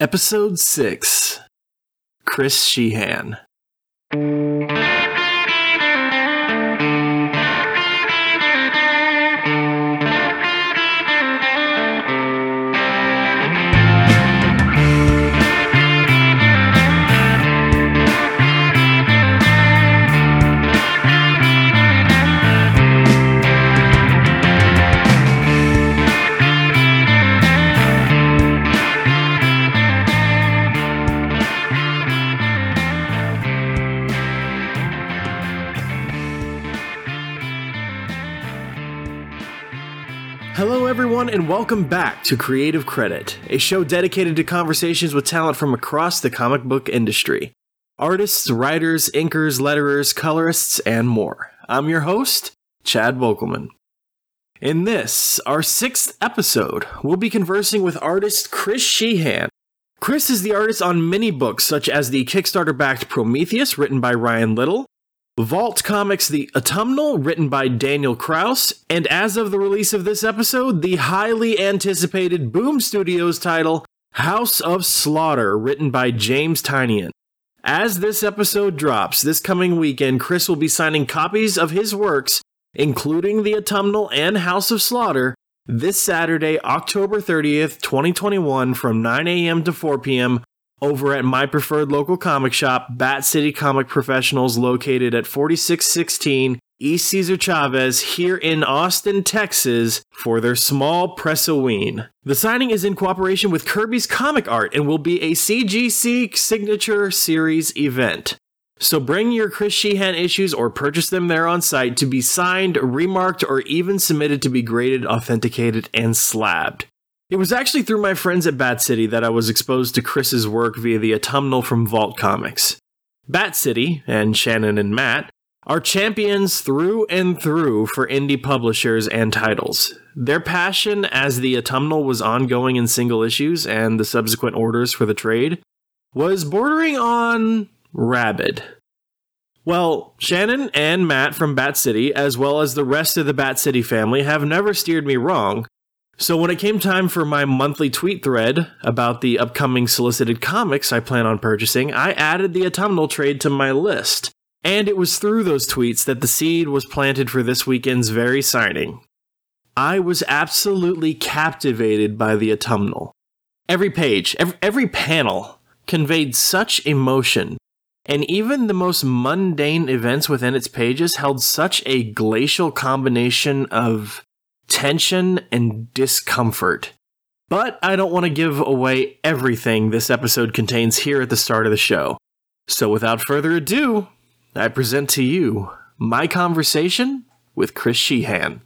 Episode 6 Chris Sheehan. And welcome back to Creative Credit, a show dedicated to conversations with talent from across the comic book industry artists, writers, inkers, letterers, colorists, and more. I'm your host, Chad Vogelman. In this, our sixth episode, we'll be conversing with artist Chris Sheehan. Chris is the artist on many books, such as the Kickstarter backed Prometheus, written by Ryan Little, Vault Comics The Autumnal, written by Daniel Kraus, and as of the release of this episode, the highly anticipated Boom Studios title, House of Slaughter, written by James Tynion. As this episode drops this coming weekend, Chris will be signing copies of his works, including The Autumnal and House of Slaughter, this Saturday, October 30th, 2021, from 9 a.m. to 4 p.m over at my preferred local comic shop, Bat City Comic Professionals, located at 4616 East Cesar Chavez here in Austin, Texas, for their small Pressoween. The signing is in cooperation with Kirby's Comic Art and will be a CGC Signature Series event. So bring your Chris Sheehan issues or purchase them there on site to be signed, remarked, or even submitted to be graded, authenticated, and slabbed. It was actually through my friends at Bat City that I was exposed to Chris's work via the autumnal from Vault Comics. Bat City, and Shannon and Matt, are champions through and through for indie publishers and titles. Their passion as the autumnal was ongoing in single issues and the subsequent orders for the trade was bordering on rabid. Well, Shannon and Matt from Bat City, as well as the rest of the Bat City family, have never steered me wrong, so when it came time for my monthly tweet thread about the upcoming solicited comics I plan on purchasing, I added the autumnal trade to my list. And it was through those tweets that the seed was planted for this weekend's very signing. I was absolutely captivated by the autumnal. Every page, every, every panel conveyed such emotion, and even the most mundane events within its pages held such a glacial combination of tension and discomfort. But I don't want to give away everything this episode contains here at the start of the show. So without further ado, I present to you my conversation with Chris Sheehan.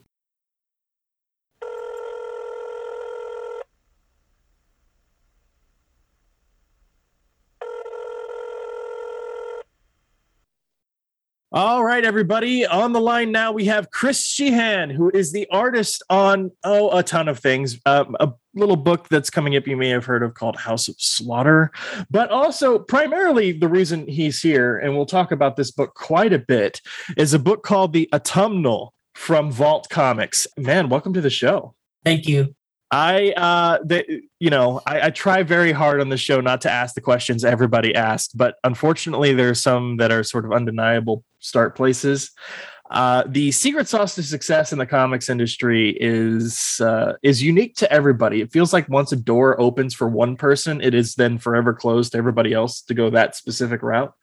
All right, everybody. On the line now, we have Chris Sheehan, who is the artist on, oh, a ton of things. Um, a little book that's coming up you may have heard of called House of Slaughter, but also primarily the reason he's here, and we'll talk about this book quite a bit, is a book called The Autumnal from Vault Comics. Man, welcome to the show. Thank you. I, uh, the, you know, I, I, try very hard on the show not to ask the questions everybody asked, but unfortunately, there are some that are sort of undeniable start places. Uh, the secret sauce to success in the comics industry is uh, is unique to everybody. It feels like once a door opens for one person, it is then forever closed to everybody else to go that specific route.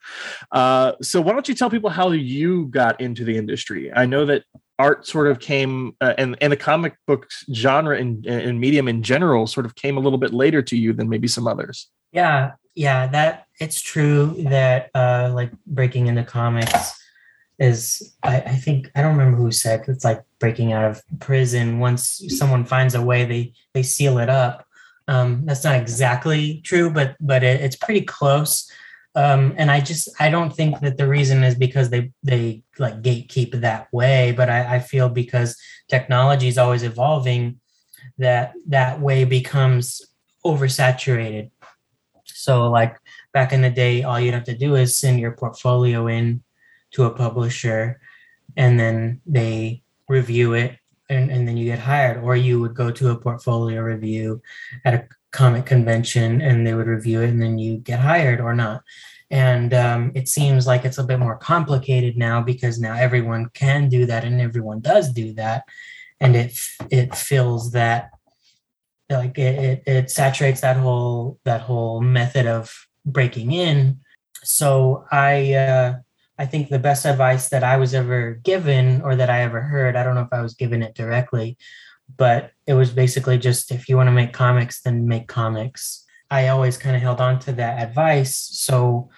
Uh, so, why don't you tell people how you got into the industry? I know that art sort of came uh, and and the comic book genre and, and medium in general sort of came a little bit later to you than maybe some others. Yeah, yeah, that it's true that uh, like breaking into comics is I, I, think I don't remember who said it's like breaking out of prison. Once someone finds a way, they they seal it up. Um, that's not exactly true, but but it, it's pretty close. Um, and I just I don't think that the reason is because they they like gatekeep that way, but I, I feel because technology is always evolving, that that way becomes oversaturated. So like back in the day, all you'd have to do is send your portfolio in to a publisher and then they review it and, and then you get hired or you would go to a portfolio review at a comic convention and they would review it and then you get hired or not. And um, it seems like it's a bit more complicated now because now everyone can do that and everyone does do that. And it it fills that like it, it, it saturates that whole that whole method of breaking in. So i uh i think the best advice that i was ever given or that i ever heard i don't know if i was given it directly but it was basically just if you want to make comics then make comics I always kind of held on to that advice. So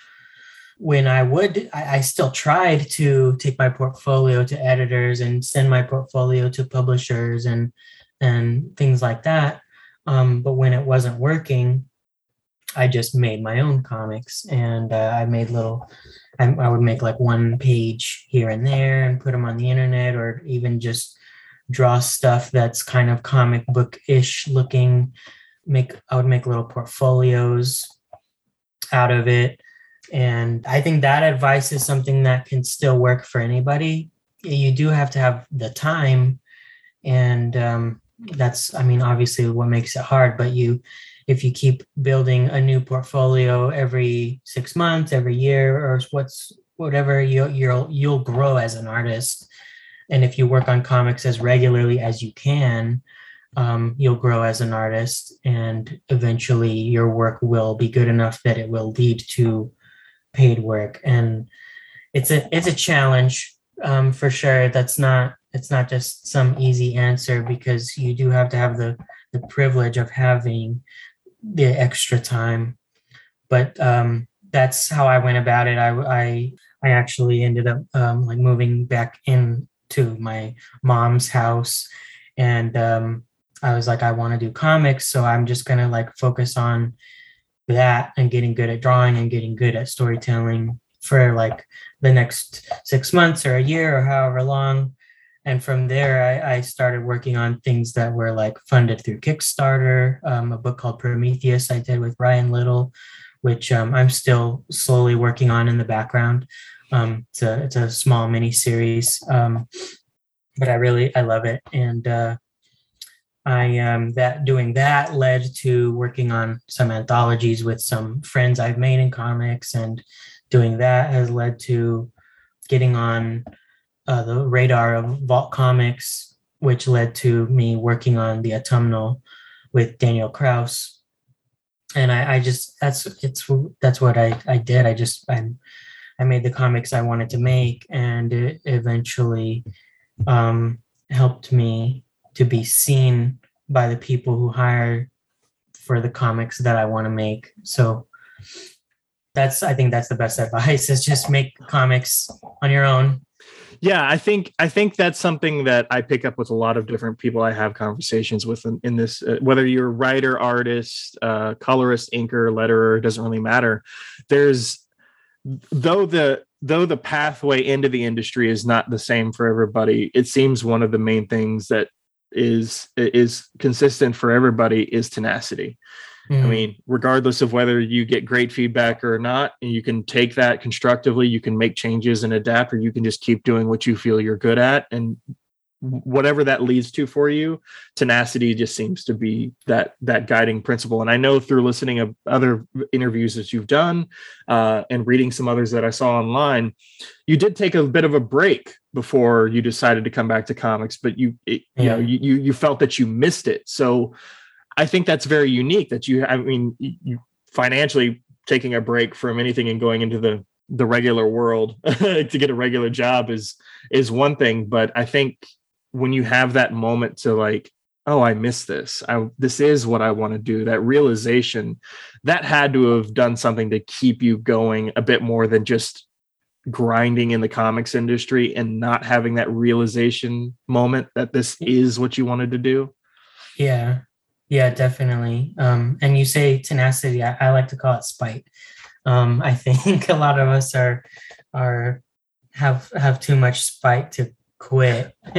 when I would, I, I, still tried to take my portfolio to editors and send my portfolio to publishers and and things like that. Um, but when it wasn't working, I just made my own comics and uh, I made little. I, I would make like one page here and there and put them on the internet, or even just draw stuff that's kind of comic book ish looking make I would make little portfolios out of it. And I think that advice is something that can still work for anybody. You do have to have the time. And um, that's, I mean, obviously what makes it hard, but you, if you keep building a new portfolio every six months, every year, or what's whatever, you, you'll, you'll grow as an artist. And if you work on comics as regularly as you can, um, you'll grow as an artist and eventually your work will be good enough that it will lead to paid work. And it's a it's a challenge um, for sure. That's not it's not just some easy answer because you do have to have the the privilege of having the extra time. But um, that's how i went about it. I i, I actually ended up um, like moving back into my mom's house and um, I was like, I want to do comics. So I'm just to like focus on that and getting good at drawing and getting good at storytelling for like the next six months or a year or however long. And from there, I, I started working on things that were like funded through Kickstarter, um, a book called Prometheus I did with Ryan Little, which um, I'm still slowly working on in the background. Um, it's, a, it's a small mini series, um, but I really, I love it. And uh, I um, that doing that led to working on some anthologies with some friends I've made in comics, and doing that has led to getting on uh, the radar of Vault Comics, which led to me working on the autumnal with Daniel Kraus. And I, I just that's it's that's what I I did. I just I I made the comics I wanted to make, and it eventually um, helped me to be seen by the people who hire for the comics that I want to make. So that's I think that's the best advice is just make comics on your own. Yeah, I think I think that's something that I pick up with a lot of different people I have conversations with in, in this. Uh, whether you're a writer, artist, uh, colorist, inker, letterer, doesn't really matter. There's though the though the pathway into the industry is not the same for everybody. It seems one of the main things that is is consistent for everybody is tenacity. Mm. I mean, regardless of whether you get great feedback or not, you can take that constructively, you can make changes and adapt, or you can just keep doing what you feel you're good at and whatever that leads to for you tenacity just seems to be that that guiding principle. And i know through listening of other interviews that you've done uh, and reading some others that i saw online you did take a bit of a break before you decided to come back to comics but you it, you know you you felt that you missed it. So i think that's very unique that you i mean you financially taking a break from anything and going into the the regular world to get a regular job is is one thing but i think when you have that moment to like oh i miss this. I this is what i want to do. That realization that had to have done something to keep you going a bit more than just grinding in the comics industry and not having that realization moment that this is what you wanted to do. Yeah. Yeah definitely. Um and you say tenacity. I, I like to call it spite. Um i think a lot of us are are have have too much spite to quit.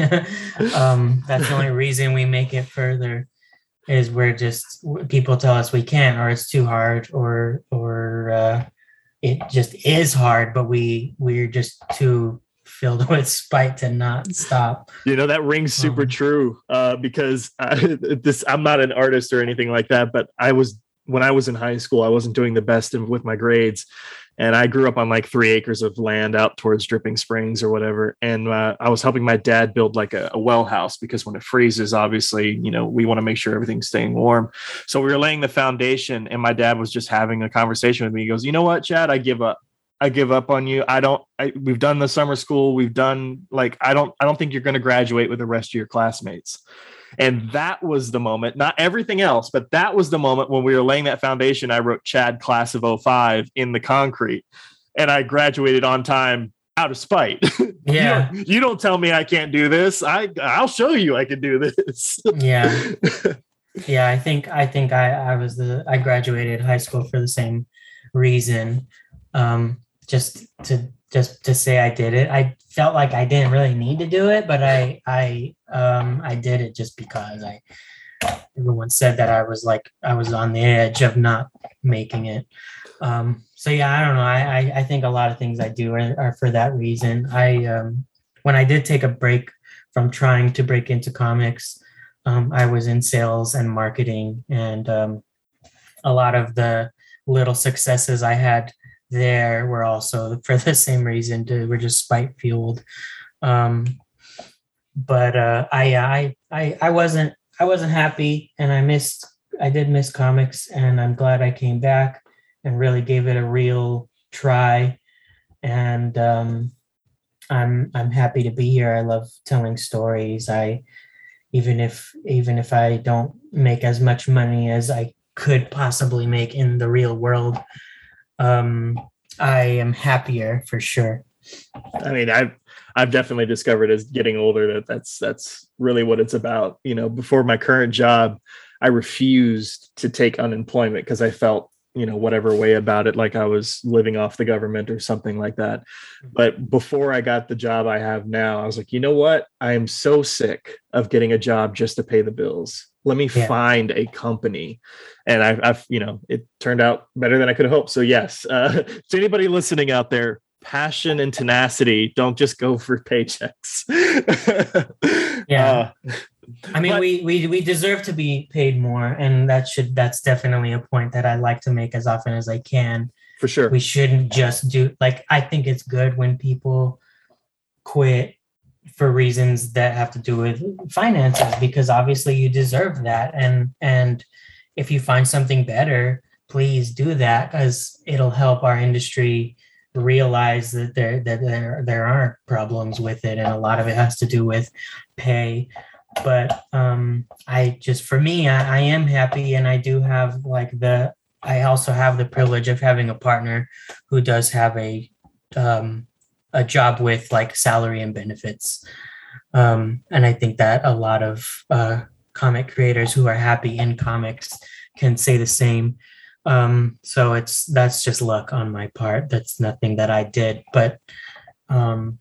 um, that's the only reason we make it further is we're just people tell us we can't or it's too hard or or uh, it just is hard, but we we're just too filled with spite to not stop. You know that rings super um, true uh, because I, this I'm not an artist or anything like that, but I was when I was in high school, I wasn't doing the best in, with my grades, and I grew up on like three acres of land out towards Dripping Springs or whatever. And uh, I was helping my dad build like a, a, well house because when it freezes, obviously, you know, we want to make sure everything's staying warm. So we were laying the foundation, and my dad was just having a conversation with me. He goes, "You know what, Chad? I give up. I give up on you. I don't. I, we've done the summer school. We've done like I don't. I don't think you're going to graduate with the rest of your classmates." And that was the moment, not everything else, but that was the moment when we were laying that foundation. I wrote Chad class of 05 in the concrete and I graduated on time out of spite. Yeah. you, don't, you, don't, tell me I can't do this. I I'll show you I can do this. yeah. Yeah, I think I think I I was the I graduated high school for the same reason. Um just to just to say I did it. I felt like I didn't really need to do it, but I I um I did it just because I everyone said that I was like I was on the edge of not making it. Um so yeah, I don't know. I I, I think a lot of things I do are, are for that reason. I um when I did take a break from trying to break into comics, um, I was in sales and marketing and um, a lot of the little successes I had there. Were also for the same reason to were just spite fueled. Um but uh I, I i i wasn't i wasn't happy and i missed i did miss comics and i'm glad i came back and really gave it a real try. And um i'm i'm happy to be here. I love telling stories. I even if even if i don't make as much money as i could possibly make in the real world um, I am happier for sure. I mean, I've I've definitely discovered as getting older that that's that's really what it's about. You know, before my current job, I refused to take unemployment because I felt you know whatever way about it like i was living off the government or something like that but before i got the job i have now i was like you know what i am so sick of getting a job just to pay the bills let me yeah. find a company. And I've, I've, you know it turned out better than i could have hoped. So yes uh, to anybody listening out there passion and tenacity don't just go for paychecks. Yeah. Uh, i mean but, we, we we deserve to be paid more and that should that's definitely a point that i like to make as often as i can. For sure. We shouldn't just do like i think it's good when people quit for reasons that have to do with finances because obviously you deserve that. And and if you find something better please do that because it'll help our industry realize that there that there there aren't problems with it and a lot of it has to do with pay. But um i just for me I, I am happy and i do have like the i also have the privilege of having a partner who does have a um a job with like salary and benefits. Um, and I think that a lot of uh, comic creators who are happy in comics can say the same. Um, so it's that's just luck on my part. That's nothing that I did, but um,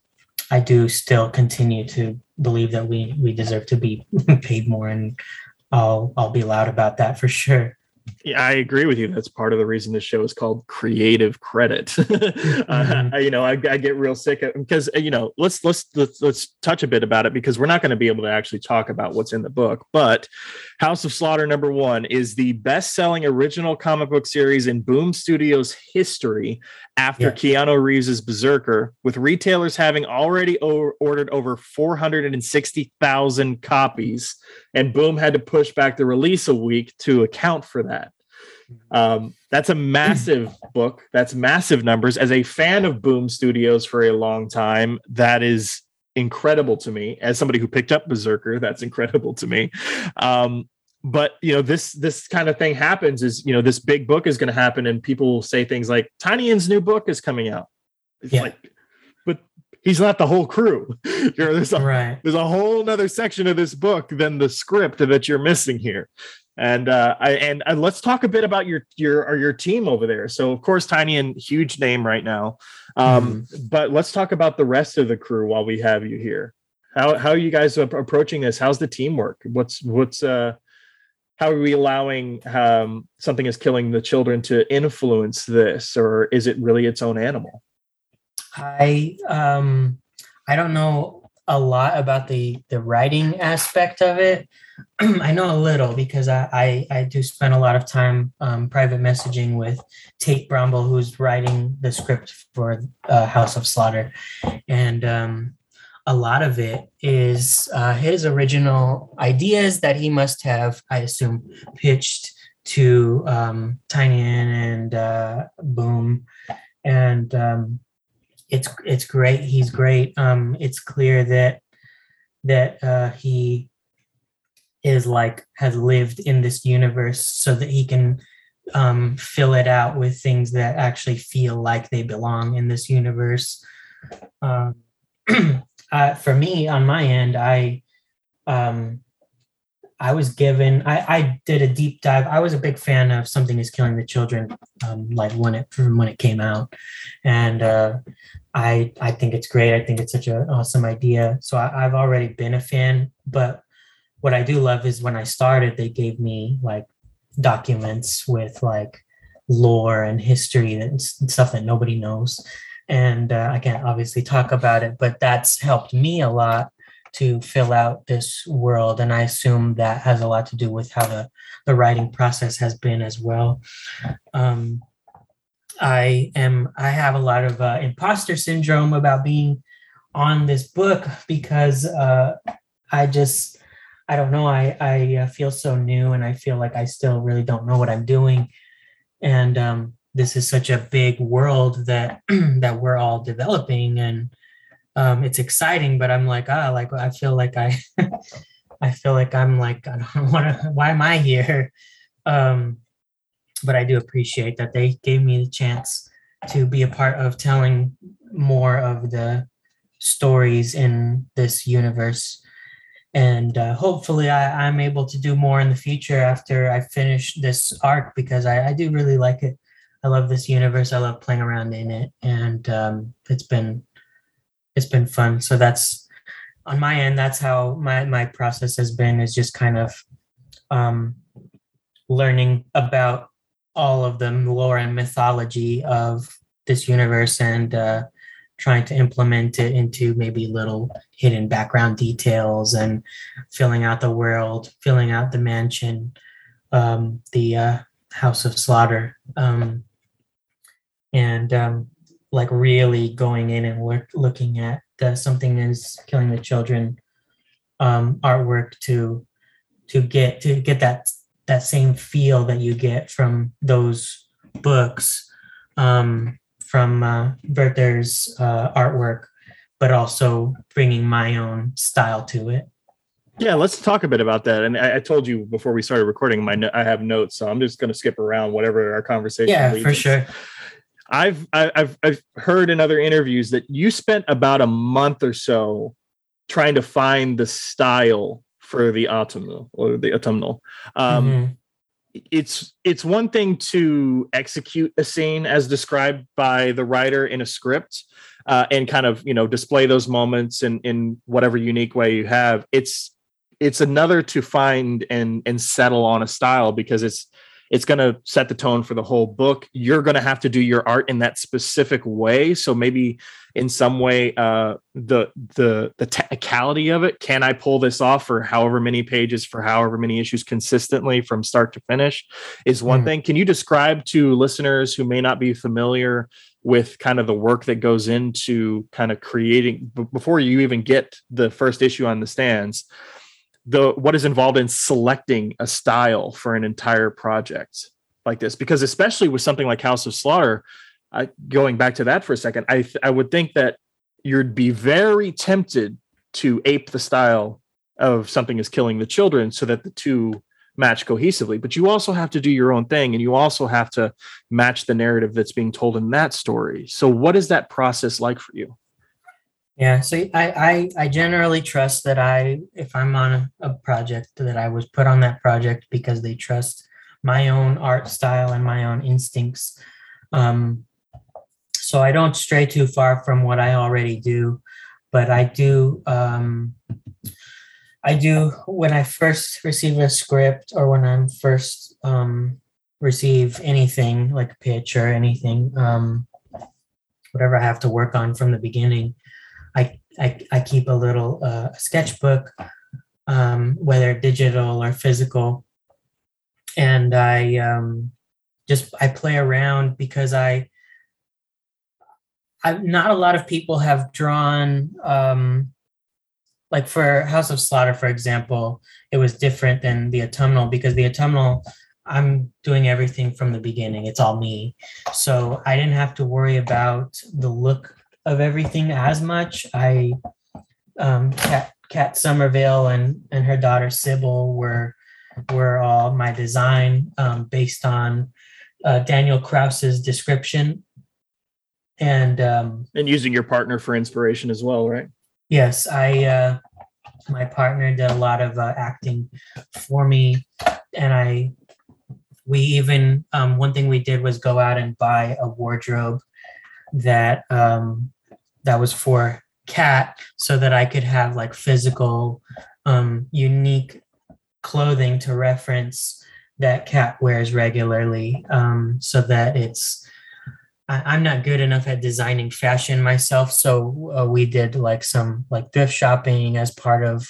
I do still continue to believe that we we deserve to be paid more, and I'll I'll be loud about that for sure. Yeah, I agree with you. That's part of the reason this show is called Creative Credit. mm-hmm. uh, you know, I, I, get real sick of, because uh, you know, let's, let's let's let's touch a bit about it because we're not going to be able to actually talk about what's in the book. But House of Slaughter number one is the best-selling original comic book series in Boom Studios history after yeah. Keanu Reeves's Berserker, with retailers having already o- ordered over 460,000 copies, and Boom had to push back the release a week to account for that. Um, that's a massive book. That's massive numbers. As a fan of Boom Studios for a long time, that is incredible to me. As somebody who picked up Berserker, that's incredible to me. Um, but you know this this kind of thing happens is you know this big book is going to happen and people will say things like Tynion's new book is coming out it's yeah. like but he's not the whole crew you know there's a right. there's a whole other section of this book than the script that you're missing here and uh I, and uh, let's talk a bit about your your your team over there. So of course Tynion huge name right now. Um mm. but let's talk about the rest of the crew while we have you here. How how are you guys approaching this? How's the teamwork? What's what's uh how are we allowing um, something as killing the children to influence this? Or is it really its own animal? I um I don't know a lot about the the writing aspect of it. I know a little because I, I, I do spend a lot of time um, private messaging with Tate Brombal, who's writing the script for uh, House of Slaughter, and um, a lot of it is uh, his original ideas that he must have, I assume, pitched to um, and uh, Boom, and um, it's it's great. He's great. Um, it's clear that that uh, he is like has lived in this universe so that he can um, fill it out with things that actually feel like they belong in this universe. Um, uh, for me, on my end, I um, I was given I, I did a deep dive. I was a big fan of Something Is Killing the Children, um, like when it from when it came out, and uh, I I think it's great. I think it's such an awesome idea. So I, I've already been a fan, but what I do love is when I started, they gave me like documents with like lore and history and stuff that nobody knows. And uh, I can't obviously talk about it, but that's helped me a lot to fill out this world. And I assume that has a lot to do with how the, the writing process has been as well. Um, I am, I have a lot of uh, imposter syndrome about being on this book because uh, I just, I don't know. I I uh, feel so new, and I feel like I still really don't know what I'm doing. And um, this is such a big world that that we're all developing, and um, it's exciting. But I'm like, ah, like I feel like I, I feel like I'm like I don't want to. Why am I here? Um, but I do appreciate that they gave me the chance to be a part of telling more of the stories in this universe and uh, hopefully I, am able to do more in the future after I finish this arc because I, I, do really like it. I love this universe. I love playing around in it, and um, it's been it's been fun. So that's on my end. That's how my my process has been. Is just kind of um, learning about all of the lore and mythology of this universe and uh, trying to implement it into maybe little hidden background details and filling out the world, filling out the mansion, um, the uh, House of Slaughter, um, and um, like really going in and work, looking at the something is killing the children um, artwork to to get to get that that same feel that you get from those books um, from uh, Werther's uh, artwork, but also bringing my own style to it. Yeah, let's talk a bit about that. And I, I told you before we started recording, my no- I have notes, so I'm just going to skip around whatever our conversation. Yeah, for sure. I've I've I've heard in other interviews that you spent about a month or so trying to find the style for the autumnal or the autumnal. Um, mm-hmm it's it's one thing to execute a scene as described by the writer in a script uh, and kind of you know display those moments in in whatever unique way you have it's it's another to find and and settle on a style because it's it's going to set the tone for the whole book. You're going to have to do your art in that specific way. So maybe in some way uh, the the the technicality of it can i pull this off for however many pages for however many issues consistently from start to finish is one mm. thing. Can you describe to listeners who may not be familiar with kind of the work that goes into kind of creating before you even get the first issue on the stands the what is involved in selecting a style for an entire project like this. Because especially with something like house of slaughter I, going back to that for a second i th- i would think that you'd be very tempted to ape the style of something is killing the children so that the two match cohesively. But you also have to do your own thing and you also have to match the narrative that's being told in that story. So what is that process like for you yeah, so I, I I generally trust that I if I'm on a, a project that I was put on that project because they trust my own art style and my own instincts. Um, so I don't stray too far from what I already do, but I do um, I do when I first receive a script or when I'm first um, receive anything like a pitch or anything, um, whatever I have to work on from the beginning. I I, I keep a little uh, sketchbook, um, whether digital or physical, and I um, just I play around because I I not a lot of people have drawn um, like for House of Slaughter, for example, it was different than the autumnal because the autumnal I'm doing everything from the beginning. It's all me. So I didn't have to worry about the look of everything as much. I um Kat, Kat Somerville and and her daughter Sybil were were all my design um, based on uh, Daniel Kraus's description. And um, and using your partner for inspiration as well, right? Yes, I uh, my partner did a lot of uh, acting for me, and I we even um, one thing we did was go out and buy a wardrobe that um, that was for Kat so that I could have like physical, um, unique clothing to reference that Kat wears regularly, um, so that it's. I, am not good enough at designing fashion myself, so uh, we did like some like thrift shopping as part of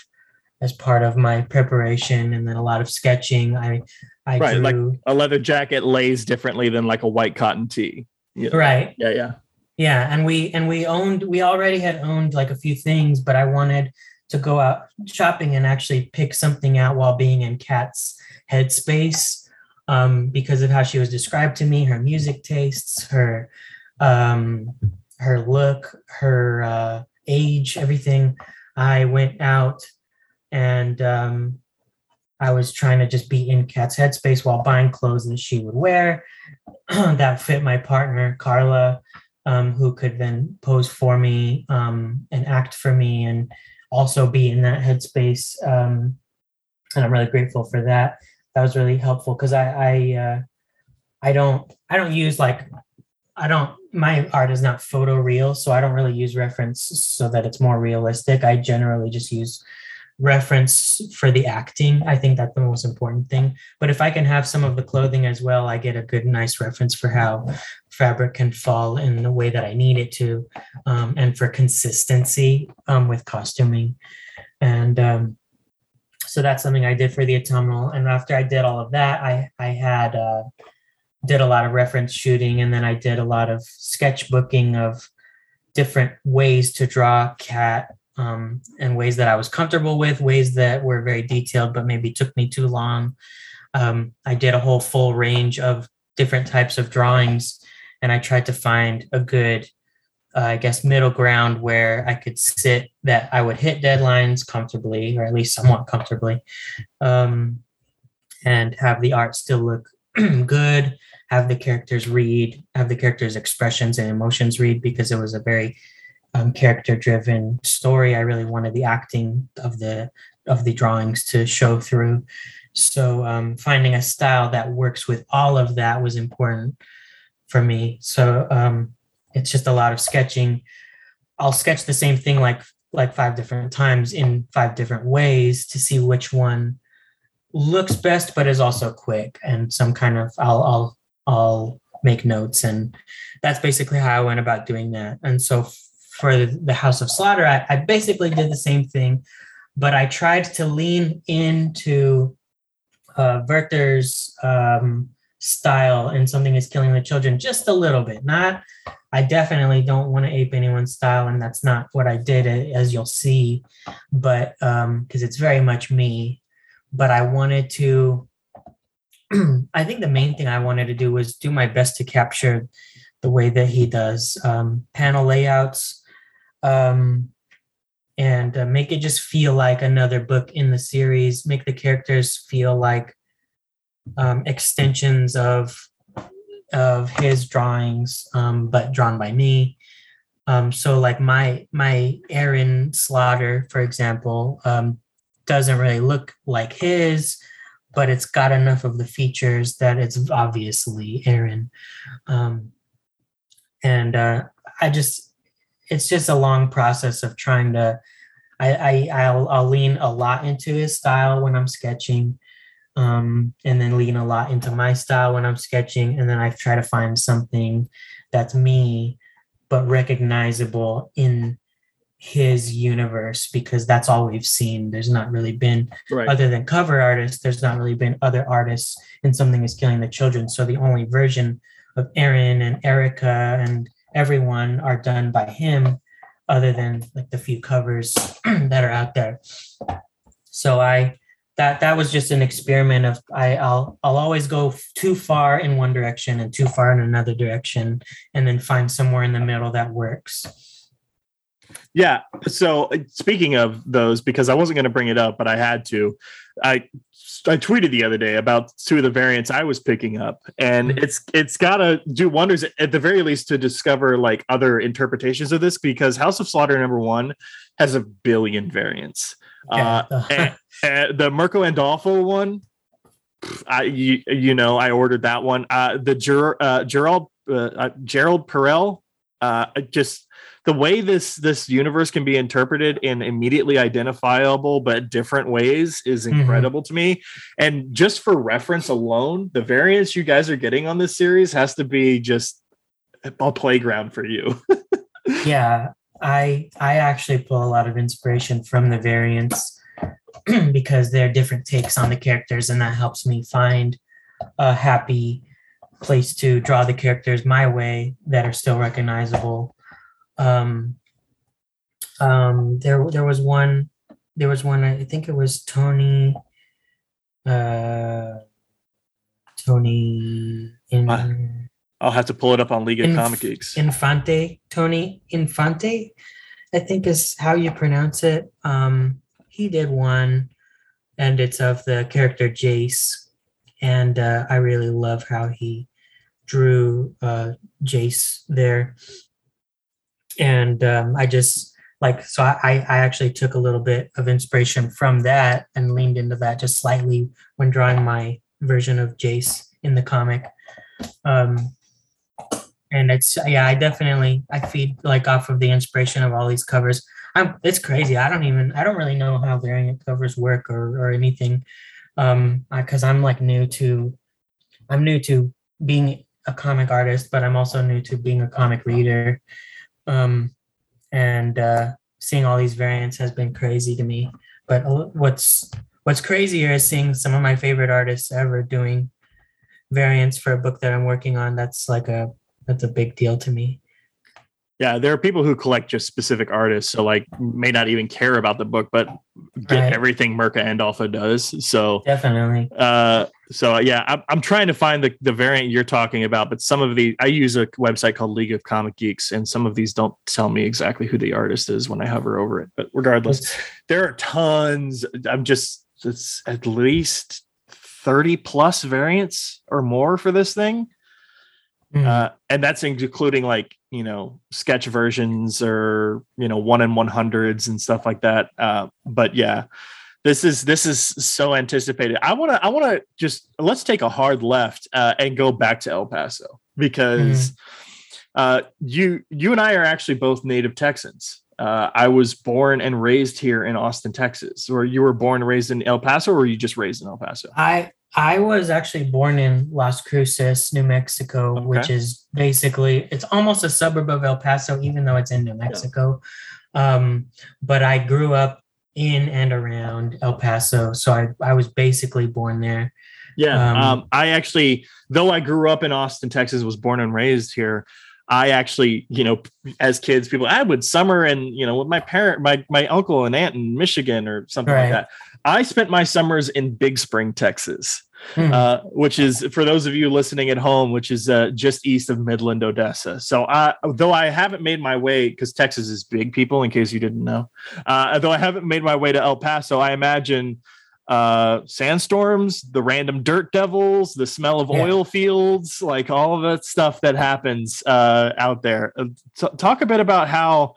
as part of my preparation, and then a lot of sketching. I I right, drew, like a leather jacket lays differently than like a white cotton tee. Yeah. Right. Yeah, yeah. Yeah, and we and we owned we already had owned like a few things, but I wanted to go out shopping and actually pick something out while being in Kat's headspace um, because of how she was described to me, her music tastes, her um, her look, her uh, age, everything. I went out and um, I was trying to just be in Kat's headspace while buying clothes that she would wear that fit my partner, Carla, um, who could then pose for me um, and act for me and also be in that headspace. Um, and I'm really grateful for that. That was really helpful because I I, uh, I don't I don't use like I don't my art is not photo real, so I don't really use reference so that it's more realistic. I generally just use reference for the acting. I think that's the most important thing. But if I can have some of the clothing as well, I get a good, nice reference for how fabric can fall in the way that I need it to, um, and for consistency um, with costuming. And um, so that's something I did for the autumnal. And after I did all of that, I I had uh, did a lot of reference shooting, and then I did a lot of sketchbooking of different ways to draw Kat um, and ways that I was comfortable with, ways that were very detailed, but maybe took me too long. Um, I did a whole full range of different types of drawings, and I tried to find a good, uh, I guess, middle ground where I could sit that I would hit deadlines comfortably, or at least somewhat comfortably, um, and have the art still look good, have the characters read, have the characters' expressions and emotions read, because it was a very um, character driven story. I really wanted the acting of the of the drawings to show through. So um, finding a style that works with all of that was important for me. So um, it's just a lot of sketching. I'll sketch the same thing like like five different times in five different ways to see which one looks best but is also quick and some kind of i'll i'll i'll make notes. And that's basically how i went about doing that. And so for the House of Slaughter, I, I basically did the same thing, but I tried to lean into uh, Werther's um, style and something is killing the children just a little bit. Not, I definitely don't want to ape anyone's style, and that's not what I did, as you'll see, but because um, it's very much me. But I wanted to. I think the main thing I wanted to do was do my best to capture the way that he does um, panel layouts, um, and uh, make it just feel like another book in the series. Make the characters feel like um, extensions of of his drawings, um, but drawn by me. Um, so, like my my Aaron Slaughter, for example, um, doesn't really look like his, but it's got enough of the features that it's obviously Aaron. Um, and uh, I just it's just a long process of trying to I, I I'll, I'll lean a lot into his style when I'm sketching, um, and then lean a lot into my style when I'm sketching, and then I try to find something that's me, but recognizable in his universe because that's all we've seen. There's not really been, Right. other than cover artists, there's not really been other artists in Something is Killing the Children. So the only version of Aaron and Erica and everyone are done by him, other than like the few covers that are out there. So I that that was just an experiment of I, I'll I'll always go too far in one direction and too far in another direction, and then find somewhere in the middle that works. Yeah. So uh, speaking of those, because I wasn't going to bring it up, but I had to. I I tweeted the other day about two of the variants I was picking up, and Mhm. it's it's got to do wonders at the very least to discover like other interpretations of this because House of Slaughter number one has a billion variants. Uh, and, and the Mirko Andolfo one, I you, you know I ordered that one. Uh, the Ger, uh, Gerald uh, uh, Gerald Parel, uh, just the way this this universe can be interpreted in immediately identifiable but different ways is Mhm. incredible to me. And just for reference alone, the variants you guys are getting on this series has to be just a playground for you. yeah i i actually pull a lot of inspiration from the variants because they're different takes on the characters and that helps me find a happy place to draw the characters my way that are still recognizable um um there there was one there was one i think it was tony uh tony in I'll have to pull it up on League of Inf- Comic Geeks. Infante, Tony Infante, I think is how you pronounce it. Um, he did one, and it's of the character Jace, and uh, I really love how he drew uh, Jace there. And um, I just like so I, I actually took a little bit of inspiration from that and leaned into that just slightly when drawing my version of Jace in the comic. Um, and it's yeah i definitely i feed like off of the inspiration of all these covers i'm it's crazy i don't even i don't really know how variant covers work or or anything um because i'm like new to i'm new to being a comic artist but i'm also new to being a comic reader um and uh seeing all these variants has been crazy to me but what's what's crazier is seeing some of my favorite artists ever doing variants for a book that i'm working on that's like a that's a big deal to me. Yeah, there are people who collect just specific artists, so like may not even care about the book, but get Right. everything Mirko Andolfo does. So, Definitely. uh, so yeah, I'm, I'm trying to find the, the variant you're talking about, but some of the I use a website called League of Comic Geeks, and some of these don't tell me exactly who the artist is when I hover over it. But regardless, there are tons. I'm just it's at least 30 plus variants or more for this thing. Mm. Uh, and that's including like you know sketch versions or you know one in one hundreds and stuff like that. Uh, but yeah, this is this is so anticipated. I want to I want to just let's take a hard left uh, and go back to El Paso because uh, you you and I are actually both native Texans. Uh, I was born and raised here in Austin, Texas. Or you were born and raised in El Paso, or were you just raised in El Paso? I I was actually born in Las Cruces, New Mexico, Okay. which is basically it's almost a suburb of El Paso, even though it's in New Mexico. Um, but I grew up in and around El Paso, so I I was basically born there. Yeah. Um, Um, I actually, though I grew up in Austin, Texas, was born and raised here. I actually, you know, as kids, people I would summer and you know with my parent, my my uncle and aunt in Michigan or something Right. like that. I spent my summers in Big Spring, Texas, Hmm. uh, which is for those of you listening at home, which is uh, just east of Midland, Odessa. So, I, though I haven't made my way because Texas is big, people, in case you didn't know, uh, though I haven't made my way to El Paso, I imagine uh sandstorms the random dirt devils the smell of Yeah. oil fields like all of that stuff that happens uh out there Uh, t- talk a bit about how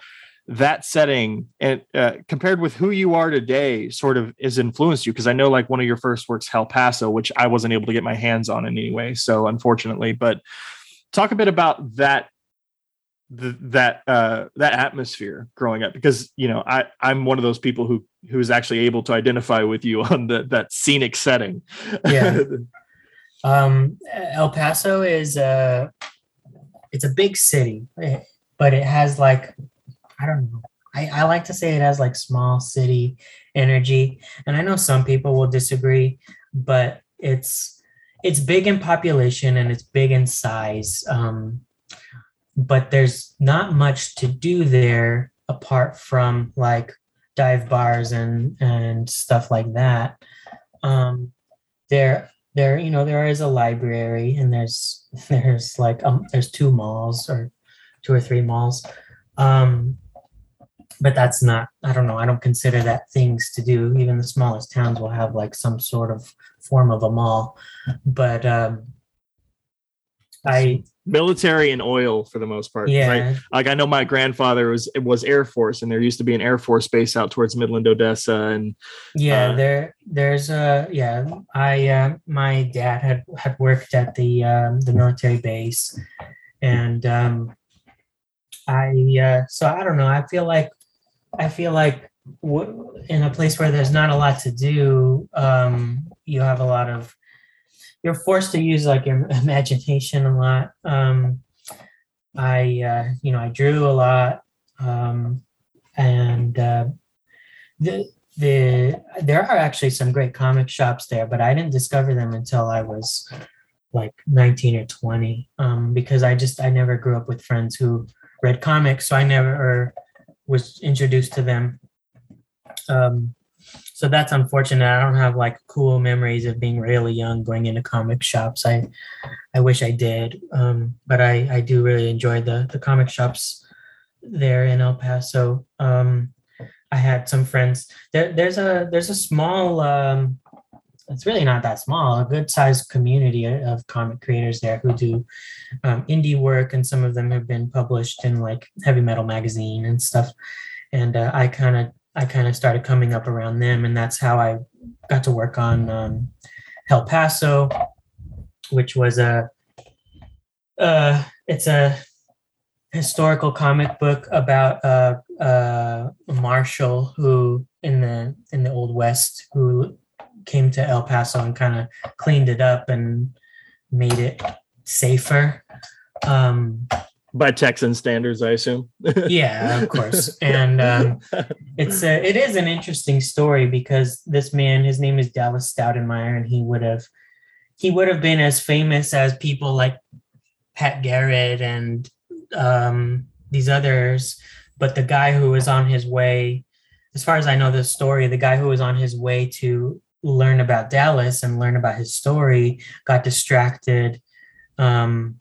that setting and uh, compared with who you are today sort of is influenced you because i know like one of your first works el paso which i wasn't able to get my hands on in any way so unfortunately but talk a bit about that th- that uh that atmosphere growing up because you know i i'm one of those people who who is actually able to identify with you on the that scenic setting Yeah. Um, El Paso is a it's a big city, eh, but it has like I don't know I, I like to say it has like small city energy. And I know some people will disagree, but it's it's big in population and it's big in size. Um, but there's not much to do there apart from like dive bars and and stuff like that. Um, there there you know there is a library and there's there's like um there's two malls or two or three malls um but that's not i don't know i don't consider that things to do even the smallest towns will have like some sort of form of a mall but um i military and oil for the most part. yeah Right? Like I know my grandfather was it was Air Force, and there used to be an Air Force base out towards Midland, Odessa, and yeah Uh, there there's a yeah i uh, my dad had had worked at the um the military base and um i uh so i don't know i feel like i feel like w- in a place where there's not a lot to do um you have a lot of you're forced to use like your imagination a lot um i uh you know i drew a lot um and uh the the there are actually some great comic shops there, but I didn't discover them until I was like 19 or 20. Um, because I just I never grew up with friends who read comics, so I never or was introduced to them. Um, so that's unfortunate. I don't have like cool memories of being really young going into comic shops. I I wish I did. Um, but I I do really enjoy the the comic shops there in El Paso. Um, I had some friends. There, there's a there's a small. Um, it's really not that small. A good sized community of comic creators there who do um, indie work, and some of them have been published in like Heavy Metal magazine and stuff. And uh, I kind of I kind of started coming up around them, and that's how I got to work on um, El Paso, which was a. Uh, it's a historical comic book about uh, uh, a marshal who in the in the old west who came to El Paso and kind of cleaned it up and made it safer. Um, by Texan standards, I assume. yeah, of course. And um, it's a, it is an interesting story because this man, his name is Dallas Stoudenmire, and he would have he would have been as famous as people like Pat Garrett and um, these others. But the guy who was on his way, as far as I know the story, the guy who was on his way to learn about Dallas and learn about his story got distracted um,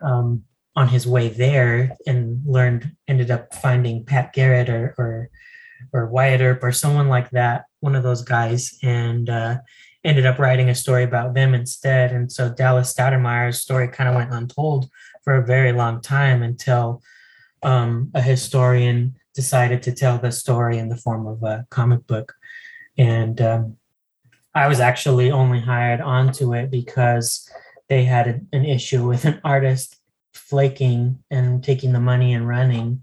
um, on his way there and learned, ended up finding Pat Garrett or, or, or Wyatt Earp or someone like that, one of those guys, and uh, ended up writing a story about them instead. And so Dallas Stoudenmire's story kind of went untold for a very long time until um, a historian decided to tell the story in the form of a comic book. And um, I was actually only hired onto it because they had a, an issue with an artist flaking and taking the money and running.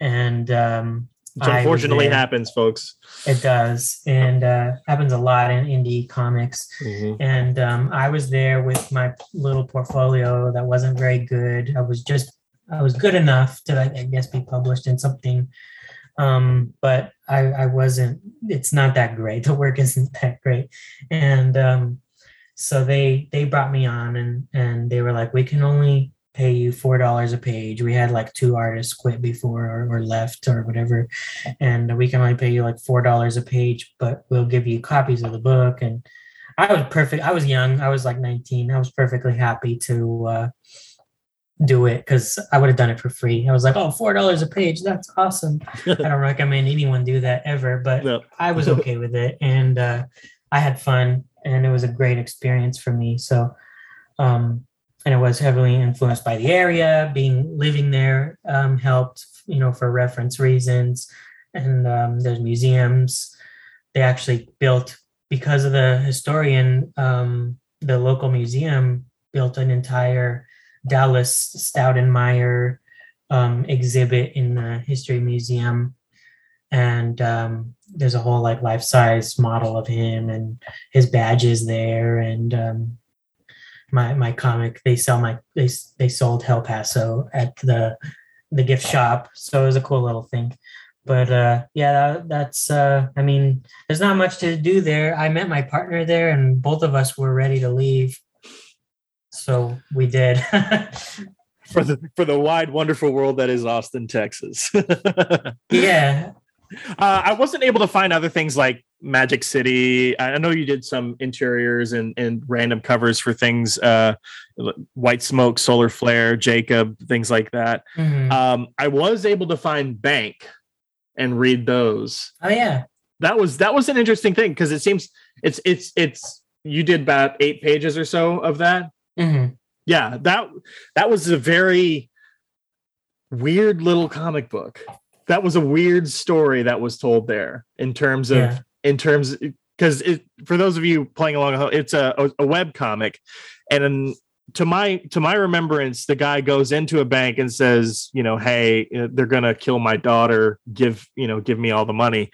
And um, Which unfortunately happens, folks. It does, and uh, happens a lot in indie comics. Mhm. And um, I was there with my little portfolio that wasn't very good. I was just, I was good enough to, I guess, be published in something. Um, but I, I wasn't, it's not that great. The work isn't that great. And um, so they, they brought me on and, and they were like, we can only pay you $4 a page. We had like two artists quit before or, or left or whatever. And we can only pay you like $4 a page, but we'll give you copies of the book. And I was perfect. I was young. I was like 19. I was perfectly happy to uh, do it because I would have done it for free. I was like, oh, $4 a page. That's awesome. I don't recommend anyone do that ever, but No. I was okay with it. And uh, I had fun and it was a great experience for me. So, um, and it was heavily influenced by the area being living there um, helped you know for reference reasons and um, there's museums they actually built because of the historian um, the local museum built an entire dallas stoudenmire um, exhibit in the history museum and um, there's a whole like life size model of him and his badges there and um, my my comic they sell my they they sold El Paso at the the gift shop so it was a cool little thing but uh, yeah, that, that's. Uh, I mean, there's not much to do there. I met my partner there, and both of us were ready to leave, so we did. for the for the wide, wonderful world that is Austin, Texas. yeah. Uh, I wasn't able to find other things like Magic City. I know you did some interiors and, and random covers for things, uh, White Smoke, Solar Flare, Jacob, things like that. Mhm. Um, I was able to find Bank and read those. oh yeah. That was that was an interesting thing because it seems it's it's it's you did about eight pages or so of that. Hmm Yeah, that that was a very weird little comic book. That was a weird story that was told there in terms of Yeah. in terms because it for those of you playing along, it's a a web comic, and in, to my to my remembrance, the guy goes into a bank and says, you know, hey, uh, they're gonna kill my daughter. Give you know, give me all the money,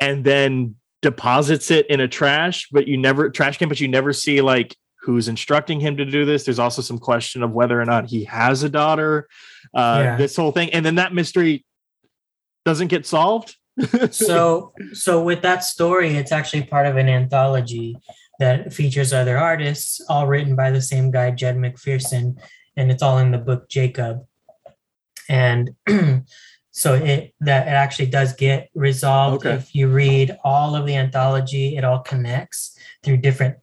and then deposits it in a trash, but you never trash can, but you never see like who's instructing him to do this. There's also some question of whether or not he has a daughter. Uh, Yeah. This whole thing, and then that mystery doesn't get solved. so so with that story it's actually part of an anthology that features other artists all written by the same guy jed mcpherson and it's all in the book jacob and so it that it actually does get resolved Okay. if you read all of the anthology it all connects through different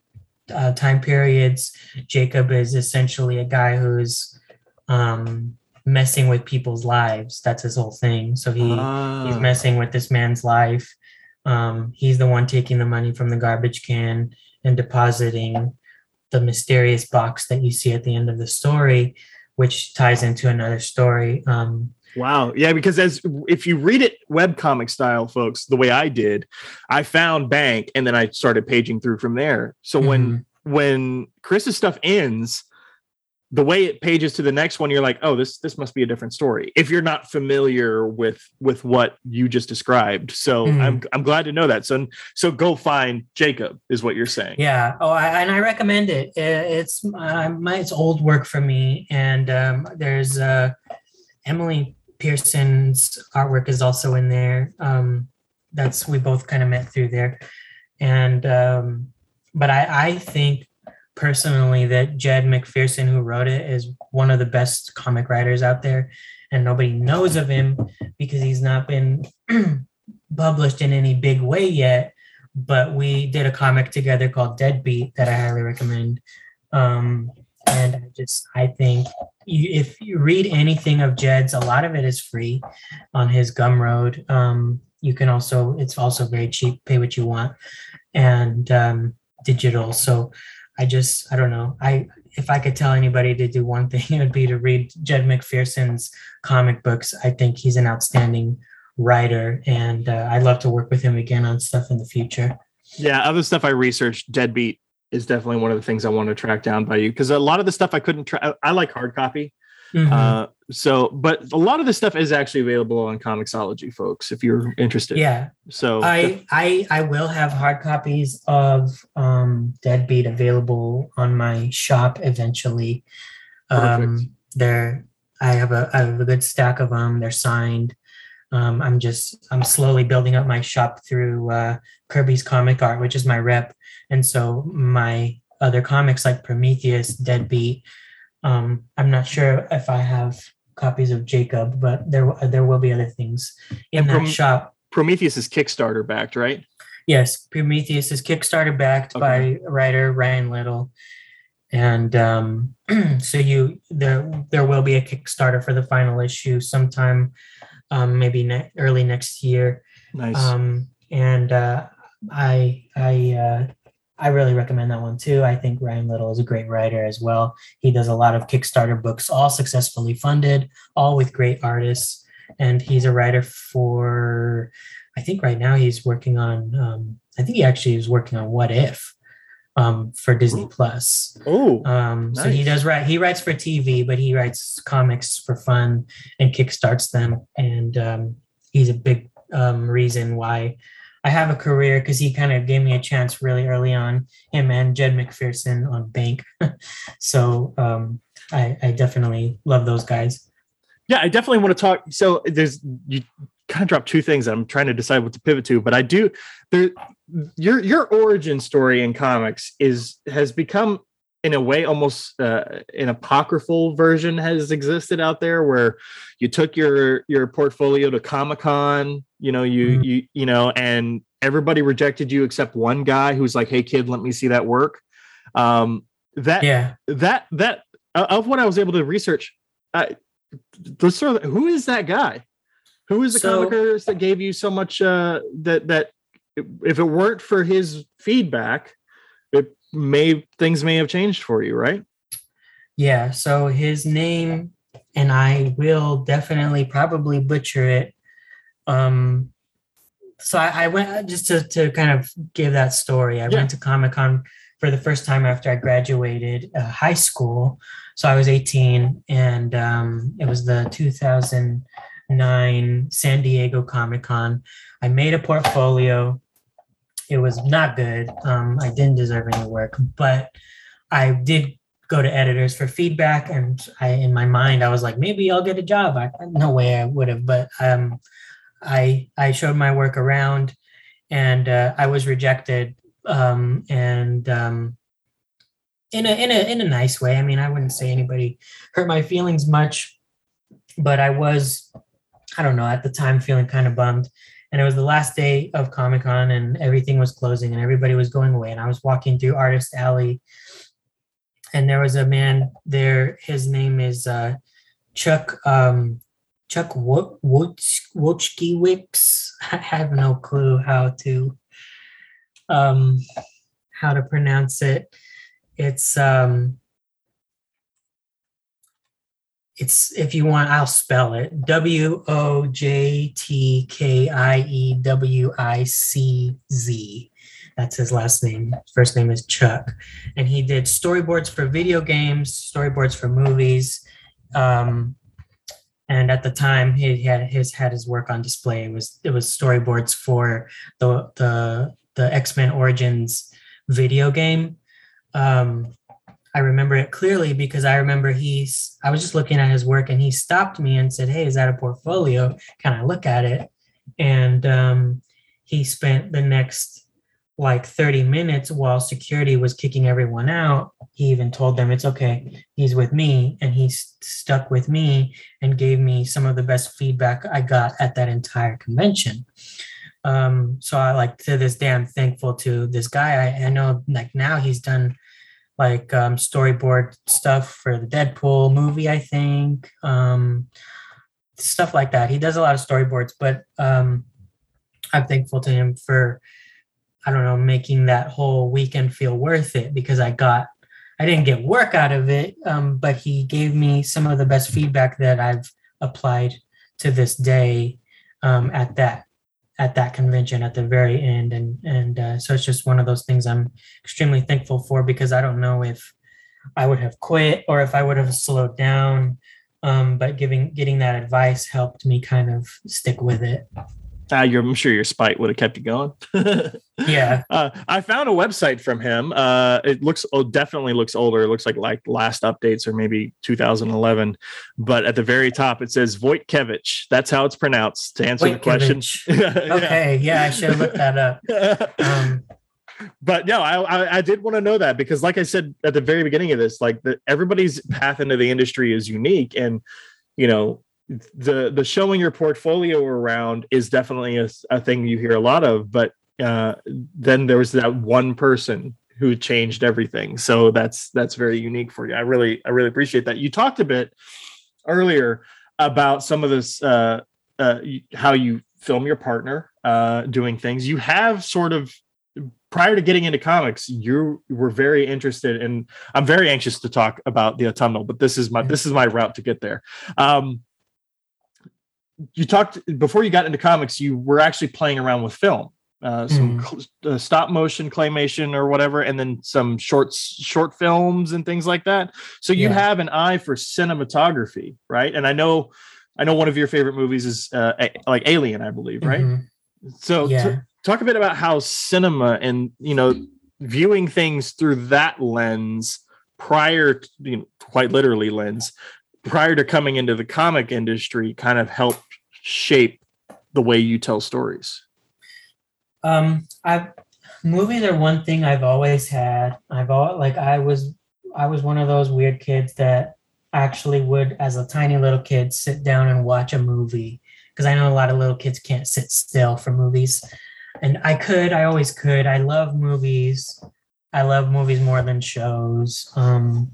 uh, time periods jacob is essentially a guy who's um messing with people's lives that's his whole thing so he Ah. he's messing with this man's life. Um, he's the one taking the money from the garbage can and depositing the mysterious box that you see at the end of the story, which ties into another story. Um, Wow. Yeah, because as if you read it webcomic style, folks, the way I did, I found Bank and then I started paging through from there. So when when Chris's stuff ends, the way it pages to the next one, you're like, oh, this this must be a different story. If you're not familiar with with what you just described. So Mhm. I'm I'm glad to know that. So so go find Jacob is what you're saying. yeah. Oh, I, and I recommend it. It's uh, my it's old work for me, and um, there's uh, Emily Pearson's artwork is also in there. Um, that's we both kind of met through there, and um, but I I think personally that Jed McPherson, who wrote it, is one of the best comic writers out there, and nobody knows of him because he's not been published in any big way yet. But we did a comic together called Deadbeat that I highly recommend. Um, and I just I think you, if you read anything of Jed's, a lot of it is free on his Gumroad. Um, you can also it's also very cheap, pay what you want, and um, digital. So I just I don't know. I if I could tell anybody to do one thing, it would be to read Jed McPherson's comic books. I think he's an outstanding writer, and uh, I'd love to work with him again on stuff in the future. Yeah, other stuff I researched, Deadbeat is definitely one of the things I want to track down by you because a lot of the stuff I couldn't track. I like hard copy. Mhm. Uh, so, but a lot of this stuff is actually available on Comixology, folks, if you're interested. yeah, So, I I I will have hard copies of um, Deadbeat available on my shop eventually. Perfect. Um, they're I have a I have a good stack of them. They're signed. Um, I'm just I'm slowly building up my shop through uh, Kirby's Comic Art, which is my rep, and so my other comics like Prometheus, Deadbeat. Um, I'm not sure if I have copies of Jacob, but there there will be other things in And that Prom- shop. Prometheus is Kickstarter backed, right? Yes, Prometheus is Kickstarter backed Okay. by writer Ryan Little, and um, so you there there will be a Kickstarter for the final issue sometime, um, maybe ne- early next year. Nice. Um, and uh, I I uh, I really recommend that one too. I think Ryan Little is a great writer as well. He does a lot of Kickstarter books, all successfully funded, all with great artists, and he's a writer for. I think right now he's working on. Um, I think he actually is working on What If um, for Disney. Plus. oh, Um, So he does write. He writes for TV, but he writes comics for fun and kickstarts them. And um, he's a big um, reason why I have a career because he kind of gave me a chance really early on. Him and Jed McPherson on Bank. so um, I, I definitely love those guys. yeah, I definitely want to talk. So there's you kind of dropped two things. I'm trying to decide what to pivot to, but I do. There, your your origin story in comics is has become in a way almost uh, an apocryphal version has existed out there where you took your your portfolio to comic-con you know you mm-hmm. you you know and everybody rejected you except one guy who's like hey kid let me see that work. Um that yeah. that that of what i was able to research I, sort of, who is that guy? Who is the so, comic artist that gave you so much uh that that if it weren't for his feedback it may things may have changed for you, right? Yeah. So his name, and I will definitely probably butcher it. Um, so I, I went just to to kind of give that story. I yeah. went to Comic Con for the first time after I graduated uh, high school. So I was 18, and um, it was the 2009 San Diego Comic Con. I made a portfolio it was not good. Um, I didn't deserve any work, but I did go to editors for feedback, and I, in my mind, I was like, maybe I'll get a job. I, no way I would have, but um, I I showed my work around, and uh, I was rejected. Um, and um, in a in a in a nice way. I mean, I wouldn't say anybody hurt my feelings much, but I was, I don't know, at the time feeling kind of bummed and it was the last day of Comic Con, and everything was closing, and everybody was going away. And I was walking through Artist Alley, and there was a man there. His name is uh, Chuck um, Chuck Wojtkiewicz. I have no clue how to um, how to pronounce it. It's um, it's if you want i'll spell it. W-o-j-t-k-i-e-w-i-c-z that's his last name. First name is chuck. And he did storyboards for video games storyboards for movies. Um, and at the time he had his had his work on display. It was it was storyboards for the the the x-men origins video game. Um, I remember it clearly because I remember he's, I was just looking at his work and he stopped me and said, Hey, is that a portfolio? Can I look at it? And um, he spent the next like 30 minutes while security was kicking everyone out. He even told them it's okay. He's with me and he stuck with me and gave me some of the best feedback I got at that entire convention. Um, so I like to this day, I'm thankful to this guy. I, I know like now he's done like um, storyboard stuff for the Deadpool movie, I think, um, stuff like that. He does a lot of storyboards, but um, I'm thankful to him for, I don't know, making that whole weekend feel worth it because I got, I didn't get work out of it, um, but he gave me some of the best feedback that I've applied to this day um, at that at that convention at the very end. And and uh, so it's just one of those things i'm extremely thankful for because i don't know if i would have quit or if i would have slowed down. Um, but giving getting that advice helped me kind of stick with it uh, I'm sure your spite would have kept you going. yeah. Uh, I found a website from him. Uh, it looks oh, definitely looks older. It looks like like last updates or maybe 2011. But at the very top it says Voitkevich. That's how it's pronounced. To answer the question. okay. Yeah, I should have looked that up. Um, but no, I, I, I did want to know that because, like I said at the very beginning of this, like the, everybody's path into the industry is unique, and you know the the showing your portfolio around is definitely a, a thing you hear a lot of but uh, then there was that one person who changed everything. So that's that's very unique for you. I really i really appreciate that. You talked a bit earlier about some of this uh, uh, how you film your partner uh, doing things. You have sort of prior to getting into comics you were very interested and i'm very anxious to talk about the autumnal but this is my this is my route to get there. Um, you talked before you got into comics you were actually playing around with film uh, some mm. uh, stop motion claymation or whatever and then some short short films and things like that so you yeah. have an eye for cinematography right and i know i know one of your favorite movies is uh, like alien i believe right mm-hmm. so yeah. t- talk a bit about how cinema and you know viewing things through that lens prior to you know, quite literally lens prior to coming into the comic industry kind of helped shape the way you tell stories? Um, I movies are one thing I've always had. I've all like I was I was one of those weird kids that actually would, as a tiny little kid, sit down and watch a movie because I know a lot of little kids can't sit still for movies, and I could. I always could. I love movies. I love movies more than shows. Um,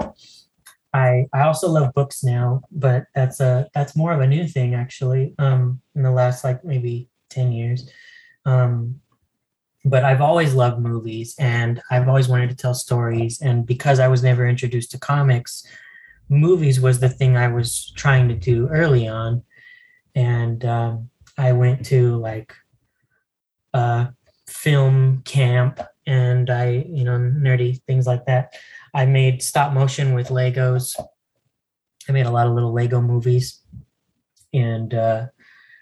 I I also love books now, but that's a that's more of a new thing actually. Um, in the last like maybe ten years. Um, but I've always loved movies and I've always wanted to tell stories. And because I was never introduced to comics, movies was the thing I was trying to do early on. And um, I went to like uh, film camp and I, you know, nerdy things like that. I made stop motion with Legos. I made a lot of little Lego movies. And uh,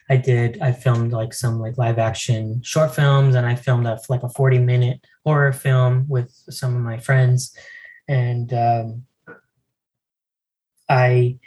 I did. I filmed like some like live action short films, and I filmed a like a forty minute horror film with some of my friends, and um, I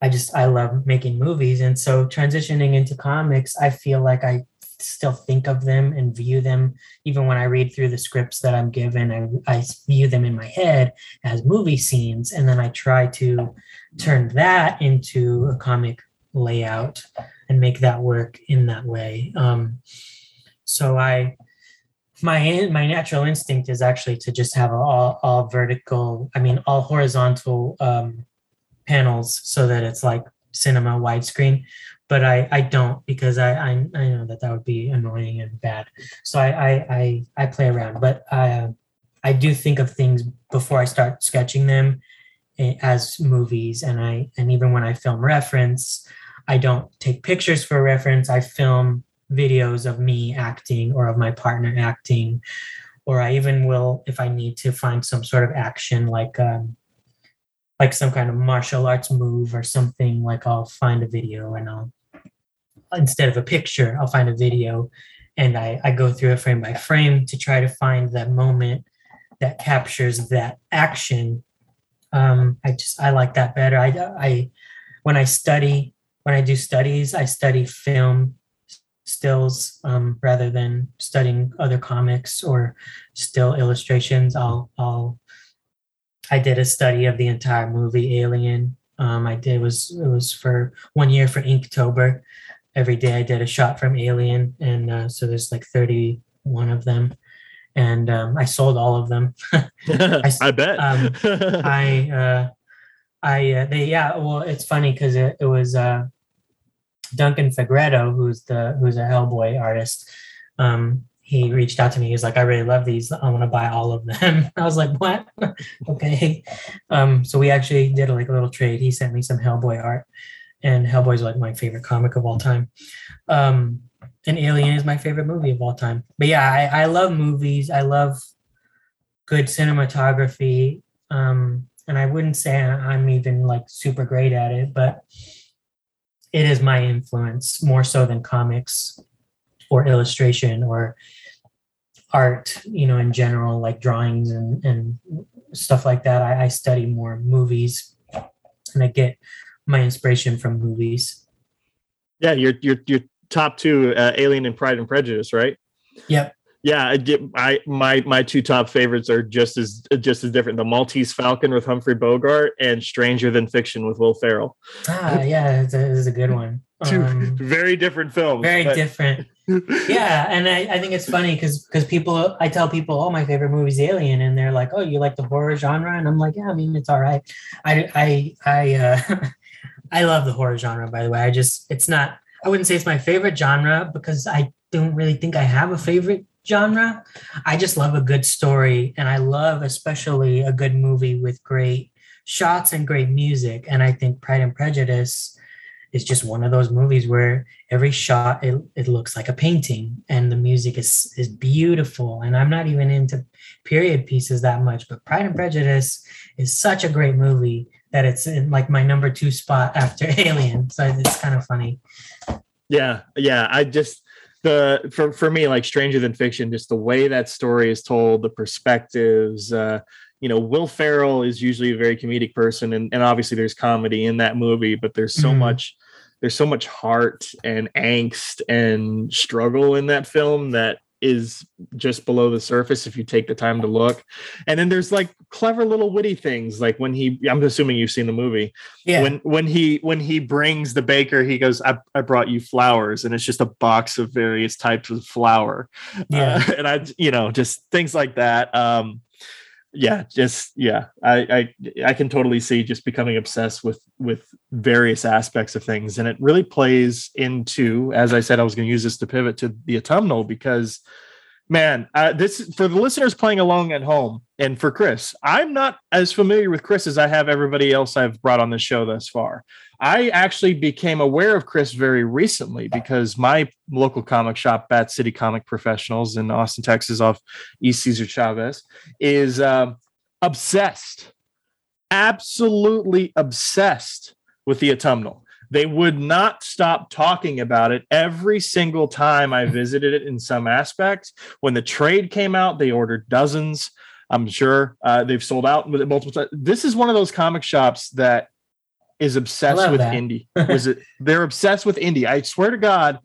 I just I love making movies, and so transitioning into comics, I feel like I still think of them and view them even when I read through the scripts that I'm given. I, I view them in my head as movie scenes, and then I try to turn that into a comic layout and make that work in that way. Um, so I, my my natural instinct is actually to just have all all vertical. I mean, all horizontal um, panels so that it's like cinema widescreen. But I I don't because I, I I know that that would be annoying and bad. So I I I, I play around, but I I do think of things before I start sketching them eh, as movies and i and even when i film reference I don't take pictures for reference. I film videos of me acting or of my partner acting, or I even will, if I need to find some sort of action, like um, like some kind of martial arts move or something. Like I'll find a video and I'll instead of a picture, I'll find a video, and I I go through it frame by frame to try to find that moment that captures that action. Um, I just I like that better. I I when I study when I do studies, I study film stills um, rather than studying other comics or still illustrations. I'll, I'll, I did a study of the entire movie Alien. Um, I did was it was for one year for Inktober. Every day I did a shot from Alien, and uh, so there's like 31 of them, and um, I sold all of them. I, I, bet. Um, I uh, I uh, they yeah. Well, it's funny because it, it was uh, Duncan Fegredo, who's the who's a Hellboy artist, um, he reached out to me. He was like, "I really love these. I want to buy all of them." I was like, "What? okay." Um, so we actually did like a little trade. He sent me some Hellboy art, and Hellboy's like my favorite comic of all time. Um, and Alien is my favorite movie of all time. But yeah, I, I love movies. I love good cinematography. Um, and I wouldn't say I'm even like super great at it, but it is my influence more so than comics or illustration or art you know in general like drawings and, and stuff like that I, I study more movies and i get my inspiration from movies yeah your your your top two uh, alien and pride and prejudice right yep yeah, I, get, I my my two top favorites are just as just as different. The Maltese Falcon with Humphrey Bogart and Stranger Than Fiction with Will Ferrell. Ah, yeah, it's a, it's a good one. Two um, very different films. Very but... different. yeah, and I, I think it's funny because because people I tell people, oh, my favorite movie is Alien, and they're like, oh, you like the horror genre, and I'm like, yeah, I mean, it's all right. I I I uh, I love the horror genre. By the way, I just it's not. I wouldn't say it's my favorite genre because I don't really think I have a favorite genre. I just love a good story and I love especially a good movie with great shots and great music. And I think Pride and Prejudice is just one of those movies where every shot it, it looks like a painting and the music is is beautiful. And I'm not even into period pieces that much, but Pride and Prejudice is such a great movie that it's in like my number two spot after Alien. So it's kind of funny. Yeah, yeah. I just the for for me like stranger than fiction just the way that story is told the perspectives uh you know will ferrell is usually a very comedic person and, and obviously there's comedy in that movie but there's so mm-hmm. much there's so much heart and angst and struggle in that film that is just below the surface if you take the time to look. And then there's like clever little witty things like when he I'm assuming you've seen the movie. Yeah. When when he when he brings the baker, he goes, I, I brought you flowers, and it's just a box of various types of flour. Yeah. Uh, and I you know, just things like that. Um yeah, just yeah, I, I I can totally see just becoming obsessed with with various aspects of things, and it really plays into, as I said, I was going to use this to pivot to the autumnal because, man, uh, this for the listeners playing along at home, and for Chris, I'm not as familiar with Chris as I have everybody else I've brought on the show thus far. I actually became aware of Chris very recently because my local comic shop, Bat City Comic Professionals in Austin, Texas, off East Cesar Chavez, is um, obsessed, absolutely obsessed with the autumnal. They would not stop talking about it every single time I visited it in some aspect. When the trade came out, they ordered dozens. I'm sure uh, they've sold out multiple times. This is one of those comic shops that is obsessed with that. indie. Was it? They're obsessed with indie. I swear to God,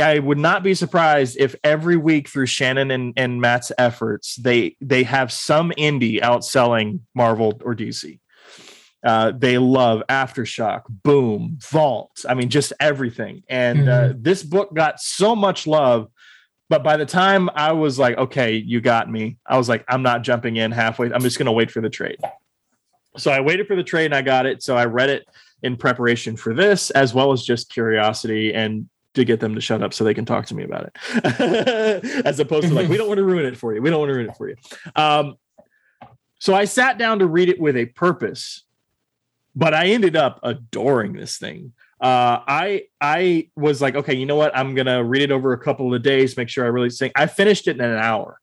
I would not be surprised if every week through Shannon and, and Matt's efforts, they they have some indie outselling Marvel or DC. Uh, they love Aftershock, Boom, Vault. I mean, just everything. And uh, this book got so much love. But by the time I was like, okay, you got me, I was like, I'm not jumping in halfway. I'm just going to wait for the trade. So I waited for the trade and I got it. So I read it in preparation for this, as well as just curiosity and to get them to shut up so they can talk to me about it, as opposed to like, we don't want to ruin it for you. We don't want to ruin it for you. Um, so I sat down to read it with a purpose, but I ended up adoring this thing. Uh, I I was like, okay, you know what? I'm gonna read it over a couple of days, make sure I really sing. I finished it in an hour.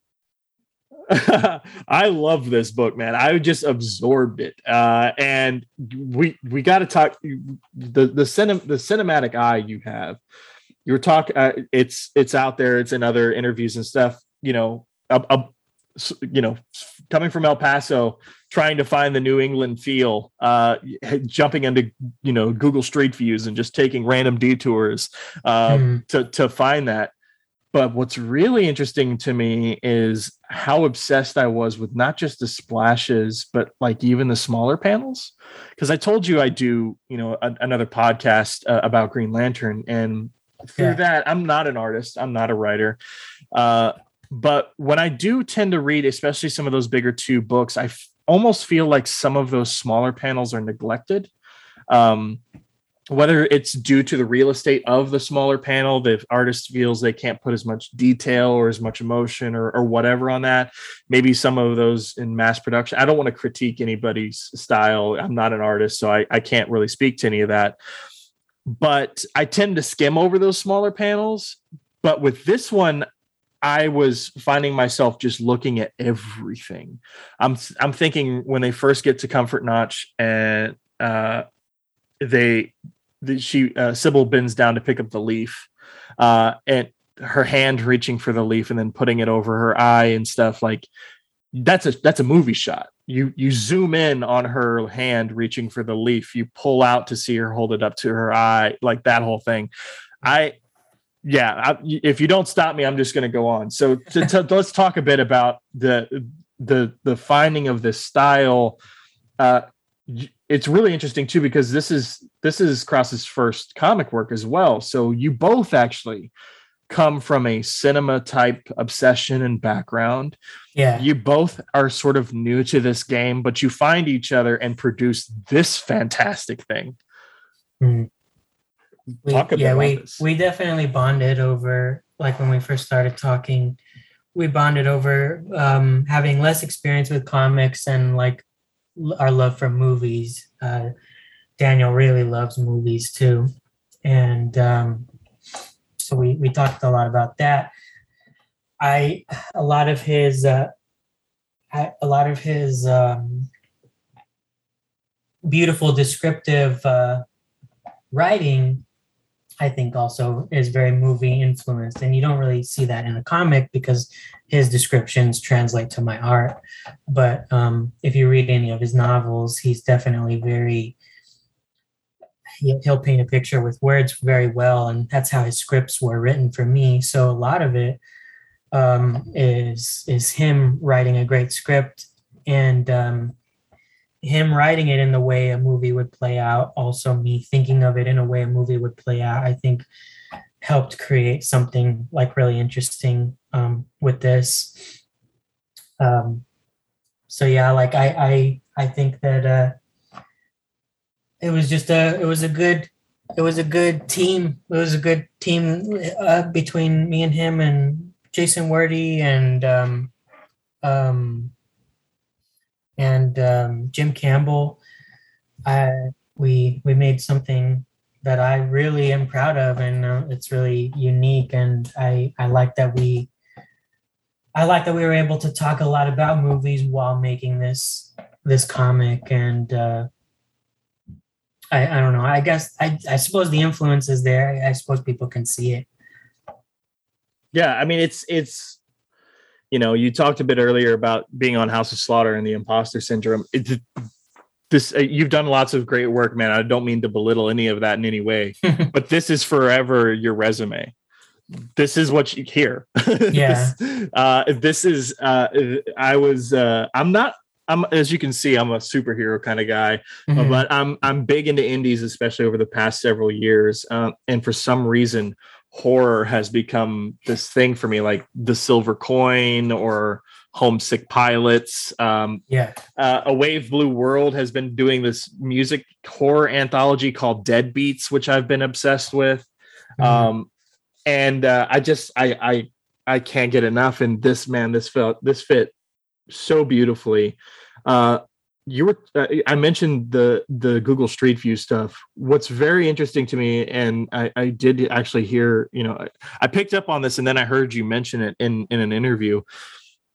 I love this book, man. I just absorbed it, uh, and we we got to talk the the cinem- the cinematic eye you have. You were talking. Uh, it's it's out there. It's in other interviews and stuff. You know, a, a, you know, coming from El Paso, trying to find the New England feel, uh, jumping into you know Google Street Views and just taking random detours uh, Mhm. to to find that. But what's really interesting to me is how obsessed I was with not just the splashes, but like even the smaller panels. Because I told you I do, you know, a, another podcast uh, about Green Lantern, and through Yeah. that, I'm not an artist, I'm not a writer. Uh, but when I do tend to read, especially some of those bigger two books, I f- almost feel like some of those smaller panels are neglected. Um, whether it's due to the real estate of the smaller panel, the artist feels they can't put as much detail or as much emotion or, or whatever on that. Maybe some of those in mass production. I don't want to critique anybody's style. I'm not an artist, so I, I can't really speak to any of that. But I tend to skim over those smaller panels. But with this one, I was finding myself just looking at everything. I'm I'm thinking when they first get to Comfort Notch and uh, they the, she uh, Sybil bends down to pick up the leaf, uh, and her hand reaching for the leaf and then putting it over her eye and stuff like that's a that's a movie shot. You you zoom in on her hand reaching for the leaf. You pull out to see her hold it up to her eye, like that whole thing. I yeah, I, if you don't stop me, I'm just going to go on. So to, to, let's talk a bit about the the the finding of this style. Uh, it's really interesting too because this is this is Kraus's first comic work as well. So you both actually come from a cinema type obsession and background. Yeah. You both are sort of new to this game, but you find each other and produce this fantastic thing. Mm. We, Talk a bit yeah, about we this. we definitely bonded over like when we first started talking. We bonded over um, having less experience with comics and like our love for movies. Uh, Daniel really loves movies too, and um, so we we talked a lot about that. I a lot of his uh, a lot of his um, beautiful descriptive uh, writing I think also is very movie influenced. And you don't really see that in a comic because his descriptions translate to my art. But um, if you read any of his novels, he's definitely very, he'll, he'll paint a picture with words very well and that's how his scripts were written for me so a lot of it um, is is him writing a great script and um, him writing it in the way a movie would play out also me thinking of it in a way a movie would play out i think helped create something like really interesting um, with this. Um, so yeah like i i i think that uh it was just a it was a good it was a good team. It was a good team uh, between me and him and jason Wordie and um um and um, Jim Campbell. I we we made something that I really am proud of, and uh, it's really unique. And I I like that we I like that we were able to talk a lot about movies while making this this comic. And uh, I I don't know. I guess I I suppose the influence is there. I, I suppose people can see it. Yeah, I mean it's it's you know, you talked a bit earlier about being on House of Slaughter and the imposter syndrome. It, this uh, you've done lots of great work, man. I don't mean to belittle any of that in any way, but this is forever your resume. This is what you hear. Yeah. this, uh, this is. Uh, I was. Uh, I'm not. I'm as you can see, I'm a superhero kind of guy, mm-hmm. but I'm I'm big into indies, especially over the past several years. Uh, and for some reason, horror has become this thing for me, like the Silver Coin or Homesick Pilots. Um, yeah, uh, A Wave Blue World has been doing this music horror anthology called dead beats, which I've been obsessed with. Mm-hmm. Um, and uh, I just I I I can't get enough. And this man, this felt this fit so beautifully. Uh, you were uh, i mentioned the the google street view stuff what's very interesting to me and i i did actually hear you know I, I, picked up on this and then i heard you mention it in in an interview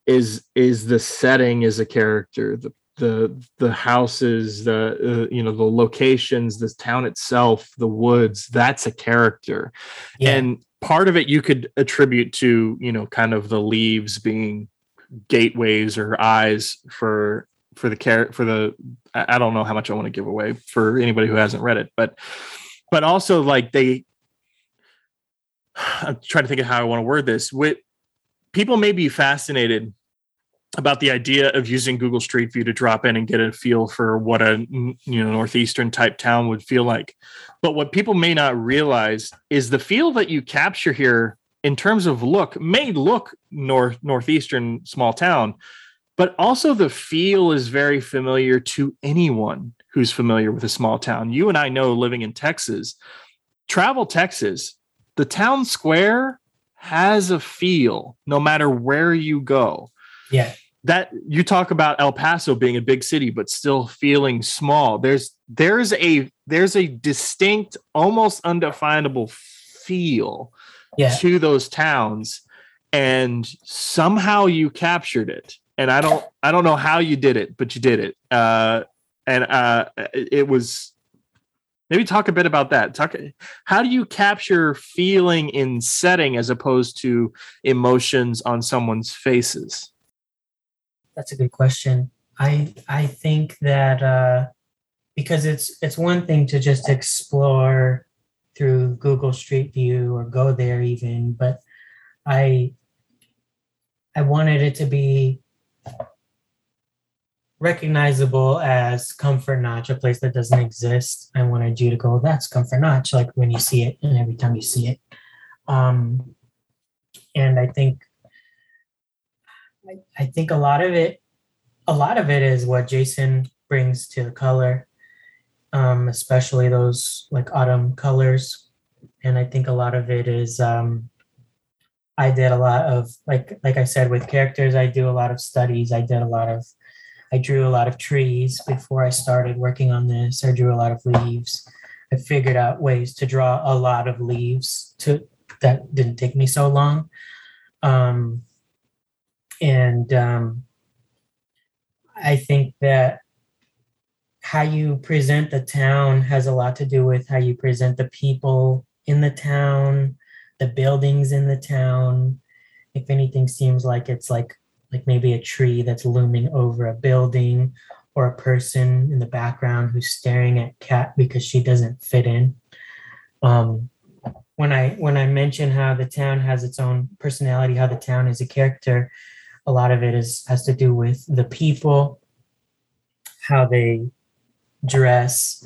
is is the setting is a character the the the houses the uh, you know the locations the town itself the woods that's a character yeah. and part of it you could attribute to you know kind of the leaves being gateways or eyes for for the care for the I don't know how much I want to give away for anybody who hasn't read it, but but also like they I'm trying to think of how I want to word this. With people may be fascinated about the idea of using Google Street View to drop in and get a feel for what a you know northeastern type town would feel like. But what people may not realize is the feel that you capture here in terms of look may look north northeastern small town, but also the feel is very familiar to anyone who's familiar with a small town. You and I know living in Texas, travel Texas, the town square has a feel no matter where you go. Yeah. That you talk about El Paso being a big city but still feeling small. There's there's a there's a distinct almost undefinable feel yeah. to those towns and somehow you captured it and I don't I don't know how you did it, but you did it. Uh, and uh, it was maybe talk a bit about that. Talk how do you capture feeling in setting as opposed to emotions on someone's faces? That's a good question. I I think that uh, because it's it's one thing to just explore through Google Street View or go there even, but I I wanted it to be recognizable as comfort notch a place that doesn't exist i wanted you to go that's comfort notch like when you see it and every time you see it um and i think I, think a lot of it a lot of it is what jason brings to the color um especially those like autumn colors and i think a lot of it is um I did a lot of like like I said with characters. I do a lot of studies. I did a lot of I drew a lot of trees before I started working on this. I drew a lot of leaves. I figured out ways to draw a lot of leaves to that didn't take me so long. Um, and um, I think that how you present the town has a lot to do with how you present the people in the town the buildings in the town. If anything seems like it's like like maybe a tree that's looming over a building or a person in the background who's staring at Kat because she doesn't fit in. Um, when I when I mention how the town has its own personality, how the town is a character, a lot of it is has to do with the people, how they dress,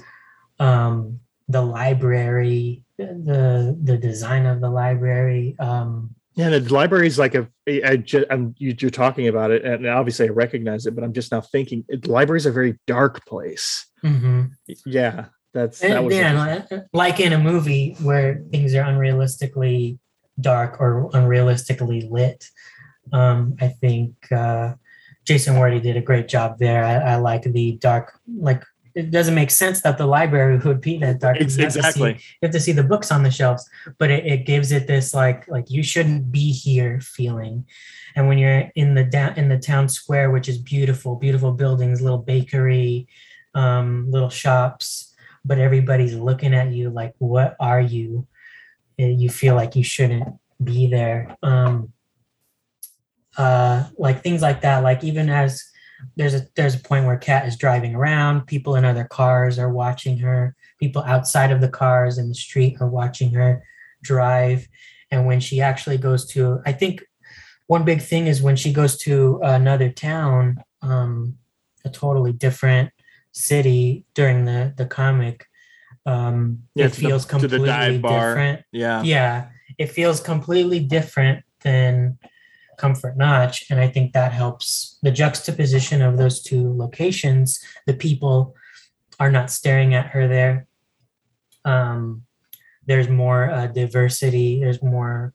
um, the library, the the design of the library. Um, yeah, the library is like a. I just, I'm you, you're talking about it, and obviously I recognize it, but I'm just now thinking the library is a very dark place. Mm-hmm. Yeah, that's that was yeah, like in a movie where things are unrealistically dark or unrealistically lit. Um, I think uh, Jason Wordie did a great job there. I, I like the dark, like it doesn't make sense that the library would be that dark. It's, you exactly. See, you have to see the books on the shelves, but it, it gives it this like like you shouldn't be here feeling. And when you're in the down in the town square, which is beautiful, beautiful buildings, little bakery, um, little shops, but everybody's looking at you like, "What are you?" You feel like you shouldn't be there. Um, uh, like things like that. Like even as there's a there's a point where Kat is driving around, people in other cars are watching her, people outside of the cars in the street are watching her drive. And when she actually goes to, I think one big thing is when she goes to another town, um, a totally different city during the the comic. Um, yeah, it feels the, completely different. Yeah, yeah, it feels completely different than Comfort Notch. And I think that helps the juxtaposition of those two locations. The people are not staring at her there. Um, there's more uh, diversity. There's more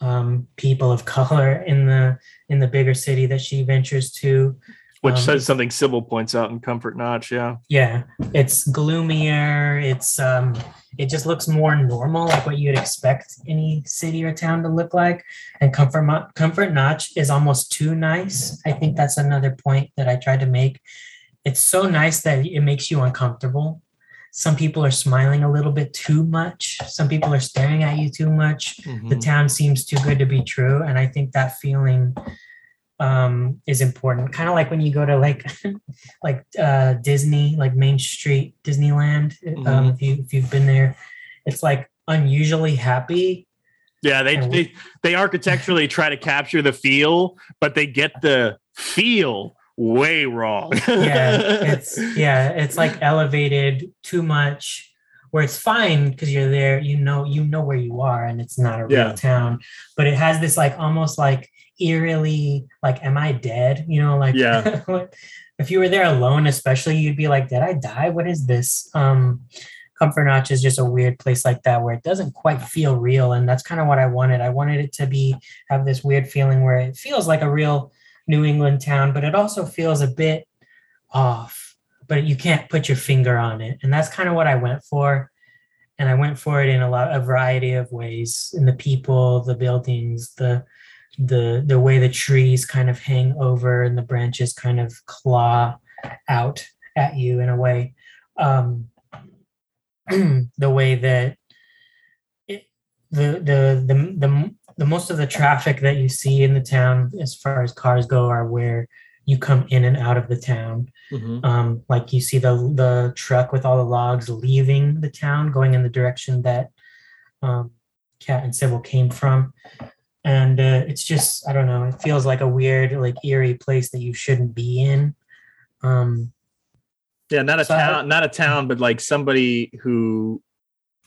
um, people of color in the in the bigger city that she ventures to. Which um, says something Sybil points out in Comfort Notch, yeah. Yeah. It's gloomier. It's um it just looks more normal, like what you'd expect any city or town to look like. And Comfort Comfort Notch is almost too nice. I think that's another point that I tried to make. It's so nice that it makes you uncomfortable. Some people are smiling a little bit too much. Some people are staring at you too much. Mm-hmm. The town seems too good to be true. And I think that feeling um, is important. Kind of like when you go to like like uh, Disney, like Main Street Disneyland. Um, mm-hmm. Um, if you if you've been there, it's like unusually happy. Yeah, they they they architecturally try to capture the feel, but they get the feel way wrong. yeah, it's yeah, it's like elevated too much where it's fine because you're there, you know, you know where you are and it's not a real yeah. town, but it has this like almost like eerily like am i dead? You know like yeah. if you were there alone especially you'd be like did i die? What is this? Um comfort notch is just a weird place like that where it doesn't quite feel real and that's kind of what i wanted. I wanted it to be have this weird feeling where it feels like a real new england town but it also feels a bit off but you can't put your finger on it and that's kind of what i went for. And i went for it in a lot a variety of ways in the people the buildings the the the way the trees kind of hang over and the branches kind of claw out at you in a way. Um, the way that it, the, the the the the most of the traffic that you see in the town as far as cars go are where you come in and out of the town. Mm-hmm. um, like you see the the truck with all the logs leaving the town going in the direction that um, Kat and Sybil came from and uh, it's just I don't know. It feels like a weird, like eerie place that you shouldn't be in. Um, yeah, not a so town, I, not a town, but like somebody who,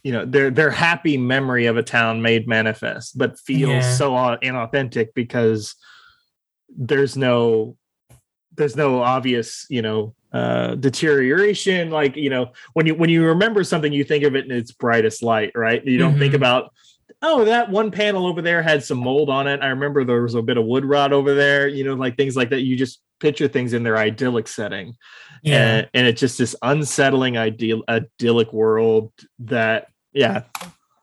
you know, their their happy memory of a town made manifest, but feels yeah. so inauthentic because there's no there's no obvious, you know, uh, deterioration. Like you know, when you when you remember something, you think of it in its brightest light, right? You don't mm-hmm. think about oh, that one panel over there had some mold on it. I remember there was a bit of wood rot over there, you know, like things like that. You just picture things in their idyllic setting. Yeah. And, and it's just this unsettling ideal idyllic world that, yeah.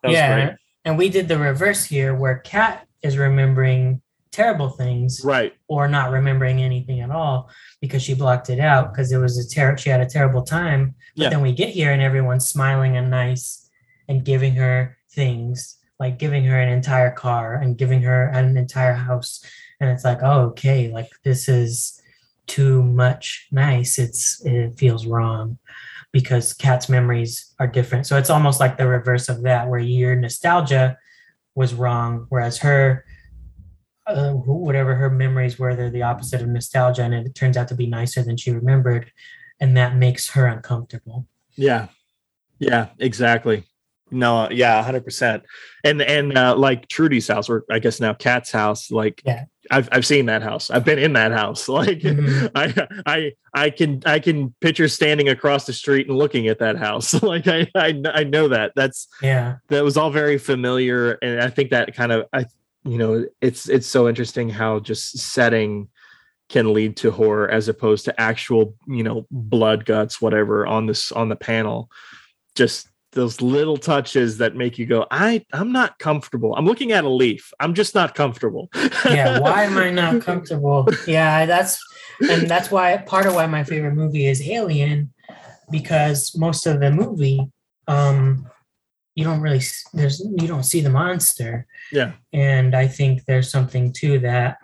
That yeah. Great. And we did the reverse here where Kat is remembering terrible things. Right. Or not remembering anything at all because she blocked it out because it was a ter- she had a terrible time. But yeah. then we get here and everyone's smiling and nice and giving her things like giving her an entire car and giving her an entire house and it's like oh okay like this is too much nice, it's it feels wrong because Kat's memories are different. So it's almost like the reverse of that, where your nostalgia was wrong, whereas her, uh, whatever her memories were, they're the opposite of nostalgia, and it turns out to be nicer than she remembered, and that makes her uncomfortable. Yeah, yeah, exactly. No, yeah, hundred percent. And and uh, like Trudy's house, or I guess now Kat's house, like Yeah. I've I've seen that house. I've been in that house. Like Mhm. I I I can I can picture standing across the street and looking at that house. like I, I I know that. That's Yeah, that was all very familiar, and I think that kind of I you know it's it's so interesting how just setting can lead to horror as opposed to actual you know blood guts whatever on this on the panel just those little touches that make you go i i'm not comfortable i'm looking at a leaf i'm just not comfortable yeah. Why am I not comfortable? Yeah, that's and that's why part of why my favorite movie is Alien, because most of the movie, um, you don't really there's you don't see the monster. yeah and I think there's something to that.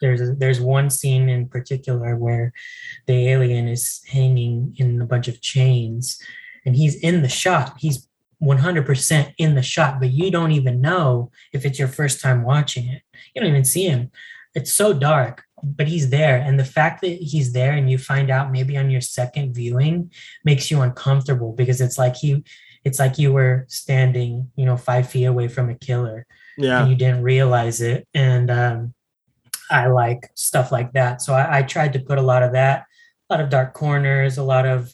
There's there's one scene in particular where the alien is hanging in a bunch of chains, and he's in the shot. He's 100% in the shot, but you don't even know if it's your first time watching it. You don't even see him. It's so dark, but he's there, and the fact that he's there and you find out maybe on your second viewing makes you uncomfortable because it's like he it's like you were standing you know five feet away from a killer yeah and you didn't realize it and um, i like stuff like that so I, I tried to put a lot of that a lot of dark corners a lot of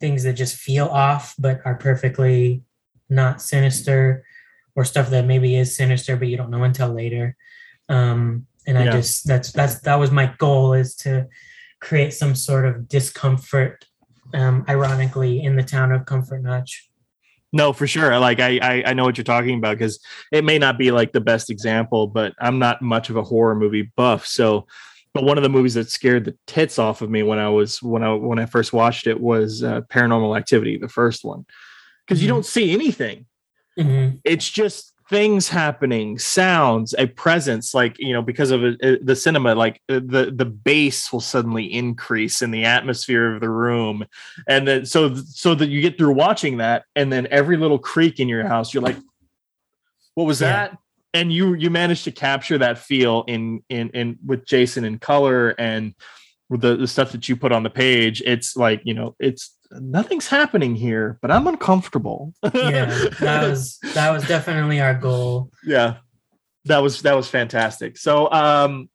things that just feel off but are perfectly not sinister or stuff that maybe is sinister but you don't know until later um, and i Yeah. just that's that's that was my goal is to create some sort of discomfort um, ironically in the town of comfort notch No, for sure. Like I, I, I know what you're talking about because it may not be like the best example, but I'm not much of a horror movie buff. So, but one of the movies that scared the tits off of me when I was when I when I first watched it was uh, Paranormal Activity, the first one, because you Mhm. don't see anything. Mhm. It's just things happening, sounds, a presence. Like you know, because of uh, the cinema, like uh, the the bass will suddenly increase in the atmosphere of the room, and then so so that you get through watching that, and then every little creak in your house, you're like, "What was Yeah. that?" And you you managed to capture that feel in in in with Jason in color and with the, the stuff that you put on the page. It's like you know, it's nothing's happening here, but I'm uncomfortable. yeah that was that was definitely our goal yeah that was that was fantastic so um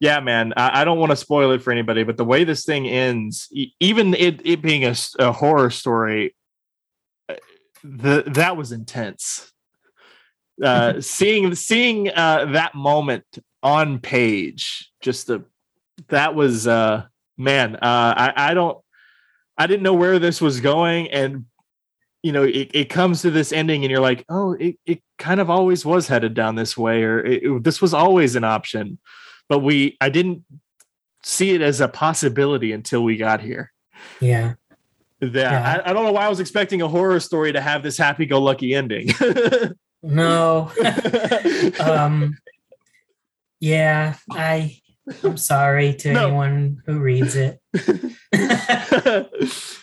yeah man i, I don't want to spoil it for anybody but the way this thing ends even it, it being a, a horror story uh, the that was intense uh seeing seeing uh that moment on page just the that was uh man uh i i don't i didn't know where this was going. And you know it, it comes to this ending and you're like oh it, it kind of always was headed down this way or it, it- this was always an option. But we i didn't see it as a possibility until we got here. Yeah. That Yeah. I, I don't know why i was expecting a horror story to have this happy-go-lucky ending no. Um yeah i i'm sorry to No. anyone who reads it.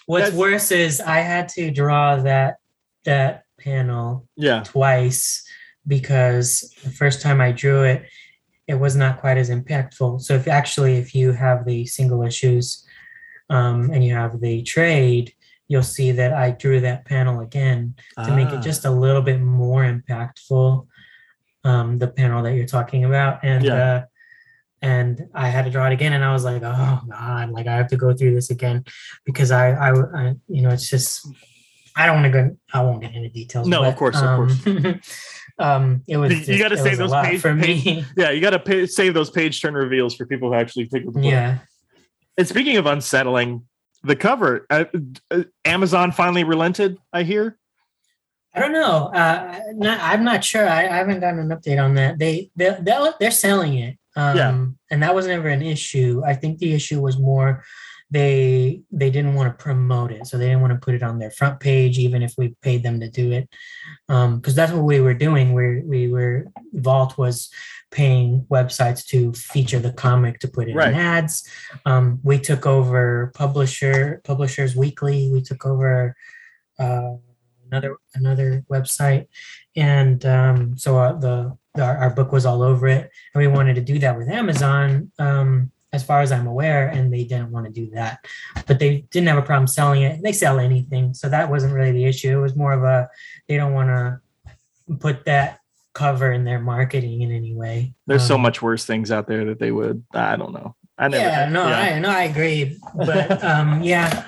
What's That's- worse is i had to draw that that panel yeah. twice because the first time i drew it it was not quite as impactful. So if actually if you have the single issues um, and you have the trade you'll see that i drew that panel again to make Ah. it just a little bit more impactful um, the panel that you're talking about and Yeah. uh, and i had to draw it again and i was like oh god like i have to go through this again because i i, I you know it's just i don't want to go i won't get into details No, of course, of course. um it was You- you say was a those page- for page- me yeah you gotta pay, save those page turn reveals for people who actually pick up the book yeah and speaking of unsettling the cover uh, uh, amazon finally relented i hear I don't know. Uh, not, I'm not sure. I, I haven't gotten an update on that. They they they're, they're selling it. Um, Yeah. and that was never an issue. I think the issue was more they they didn't want to promote it so they didn't want to put it on their front page even if we paid them to do it. Because um, that's what we were doing we we were vault was paying websites to feature the comic to put it Right. in ads. Um, we took over publisher publishers weekly we took over uh, another another website. And um, so uh, the our, our book was all over it and we wanted to do that with amazon um, as far as i'm aware and they didn't want to do that but they didn't have a problem selling it they sell anything so that wasn't really the issue it was more of a they don't want to put that cover in their marketing in any way There's so Um, much worse things out there that they would. I don't know. I never. yeah, no, I no, I agree. But um, yeah.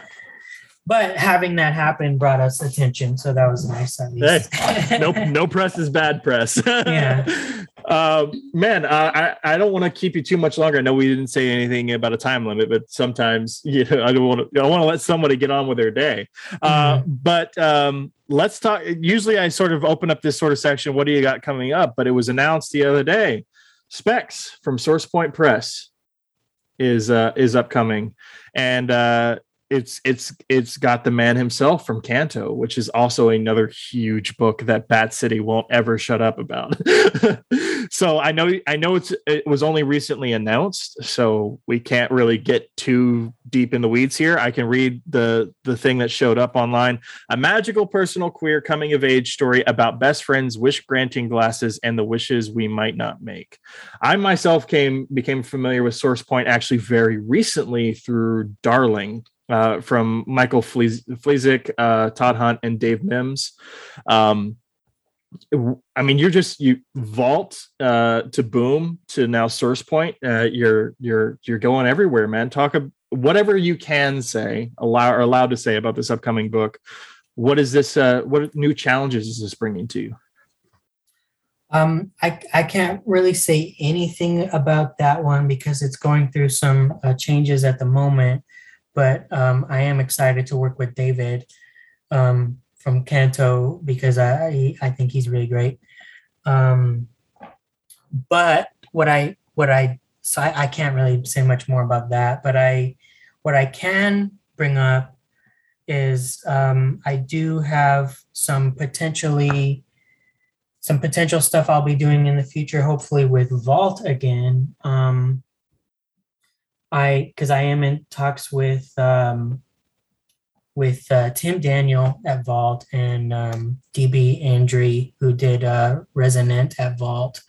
But having that happen brought us attention, so that was nice at least. no, no press is bad press. Yeah. Uh, man, uh, I I don't want to keep you too much longer. I know we didn't say anything about a time limit, but sometimes you know, I don't want to. I want to let somebody get on with their day. Uh, But um, let's talk. Usually, I sort of open up this sort of section. What do you got coming up? But it was announced the other day. Specs from Source Point Press is uh, is upcoming, and uh, it's it's it's got the man himself from Canto, which is also another huge book that Bat City won't ever shut up about. so I know I know it's it was only recently announced, so we can't really get too deep in the weeds here. I can read the the thing that showed up online: a magical personal queer coming of age story about best friends, wish granting glasses, and the wishes we might not make. I myself came became familiar with Source Point actually very recently through Darling uh, from Michael Fleesick, uh, Todd Hunt, and Dave Mims. Um, I mean, you're just you vault uh, to boom to now Source Point. Uh, you're you're you're going everywhere, man. Talk ab- whatever you can say, allow or allowed to say about this upcoming book. What is this? Uh, what new challenges is this bringing to you? Um, I I can't really say anything about that one because it's going through some changes at the moment. But um, I am excited to work with David um, from Canto because I I think he's really great. Um, but what I what I so I, I can't really say much more about that. But I what I can bring up is um, I do have some potentially some potential stuff I'll be doing in the future, hopefully with Vault again. Um, I because I am in talks with um, with uh, Tim Daniel at Vault and um, DB Andre, who did uh, Resonant at Vault,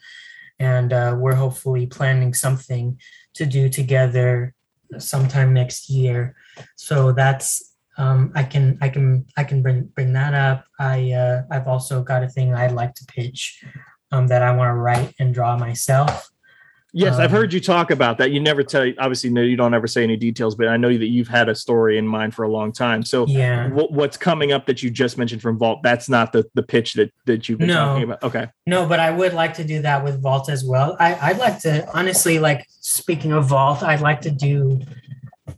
and uh, we're hopefully planning something to do together sometime next year. So that's um, I can I can I can bring bring that up. I uh, I've also got a thing I'd like to pitch um, that I want to write and draw myself. Yes, I've Um, heard you talk about that. You never tell, obviously, no, you don't ever say any details, but I know that you've had a story in mind for a long time. So, Yeah. what, what's coming up that you just mentioned from Vault? That's not the the pitch that that you've been No. talking about. Okay, No, but I would like to do that with Vault as well. I, I'd like to honestly, like speaking of Vault, I'd like to do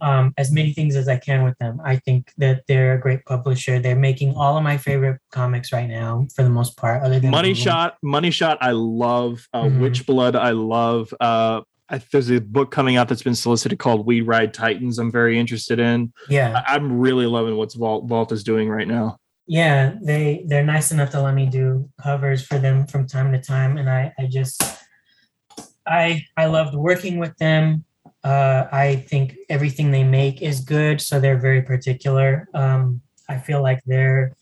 um, as many things as I can with them. I think that they're a great publisher. They're making all of my favorite comics right now, for the most part. Other than Money Google. Shot, Money Shot. I love uh, Mhm. Witch Blood. I love. Uh, I, there's a book coming out that's been solicited called We Ride Titans. I'm very interested in. Yeah, I, I'm really loving what Vault Vault is doing right now. yeah. They they're nice enough to let me do covers for them from time to time, and I I just I I loved working with them. Uh, I think everything they make is good, so they're very particular. Um, I feel like they're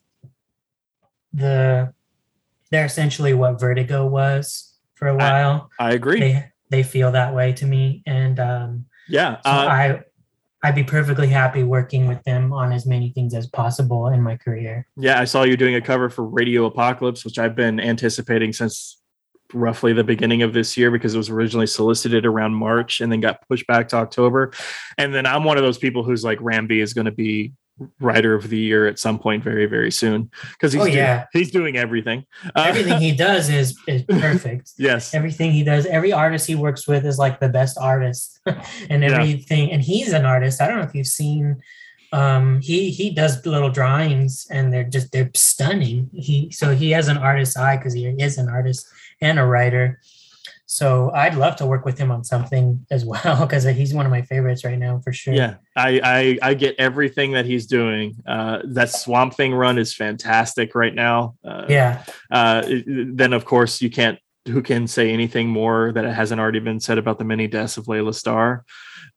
the they're essentially what Vertigo was for a while. I agree. they they feel that way to me, and um, yeah. so Uh, I I'd be perfectly happy working with them on as many things as possible in my career. Yeah, I saw you doing a cover for Radio Apocalypse, which I've been anticipating since roughly the beginning of this year because it was originally solicited around March and then got pushed back to October. And then I'm one of those people who's like Ram V is going to be writer of the year at some point very very soon because he's Oh, doing, yeah. he's doing everything. Uh, Everything he does is is perfect. yes. Everything he does, every artist he works with is like the best artist, and Yeah. everything. And he's an artist. I don't know if you've seen. Um, he he does little drawings, and they're just they're stunning. He so he has an artist's eye because he is an artist and a writer. So I'd love to work with him on something as well because he's one of my favorites right now for sure. Yeah, I I, I get everything that he's doing. Uh, that Swamp Thing run is fantastic right now. Uh, yeah. Uh, then of course you can't. Who can say anything more that it hasn't already been said about the many deaths of Laila Starr?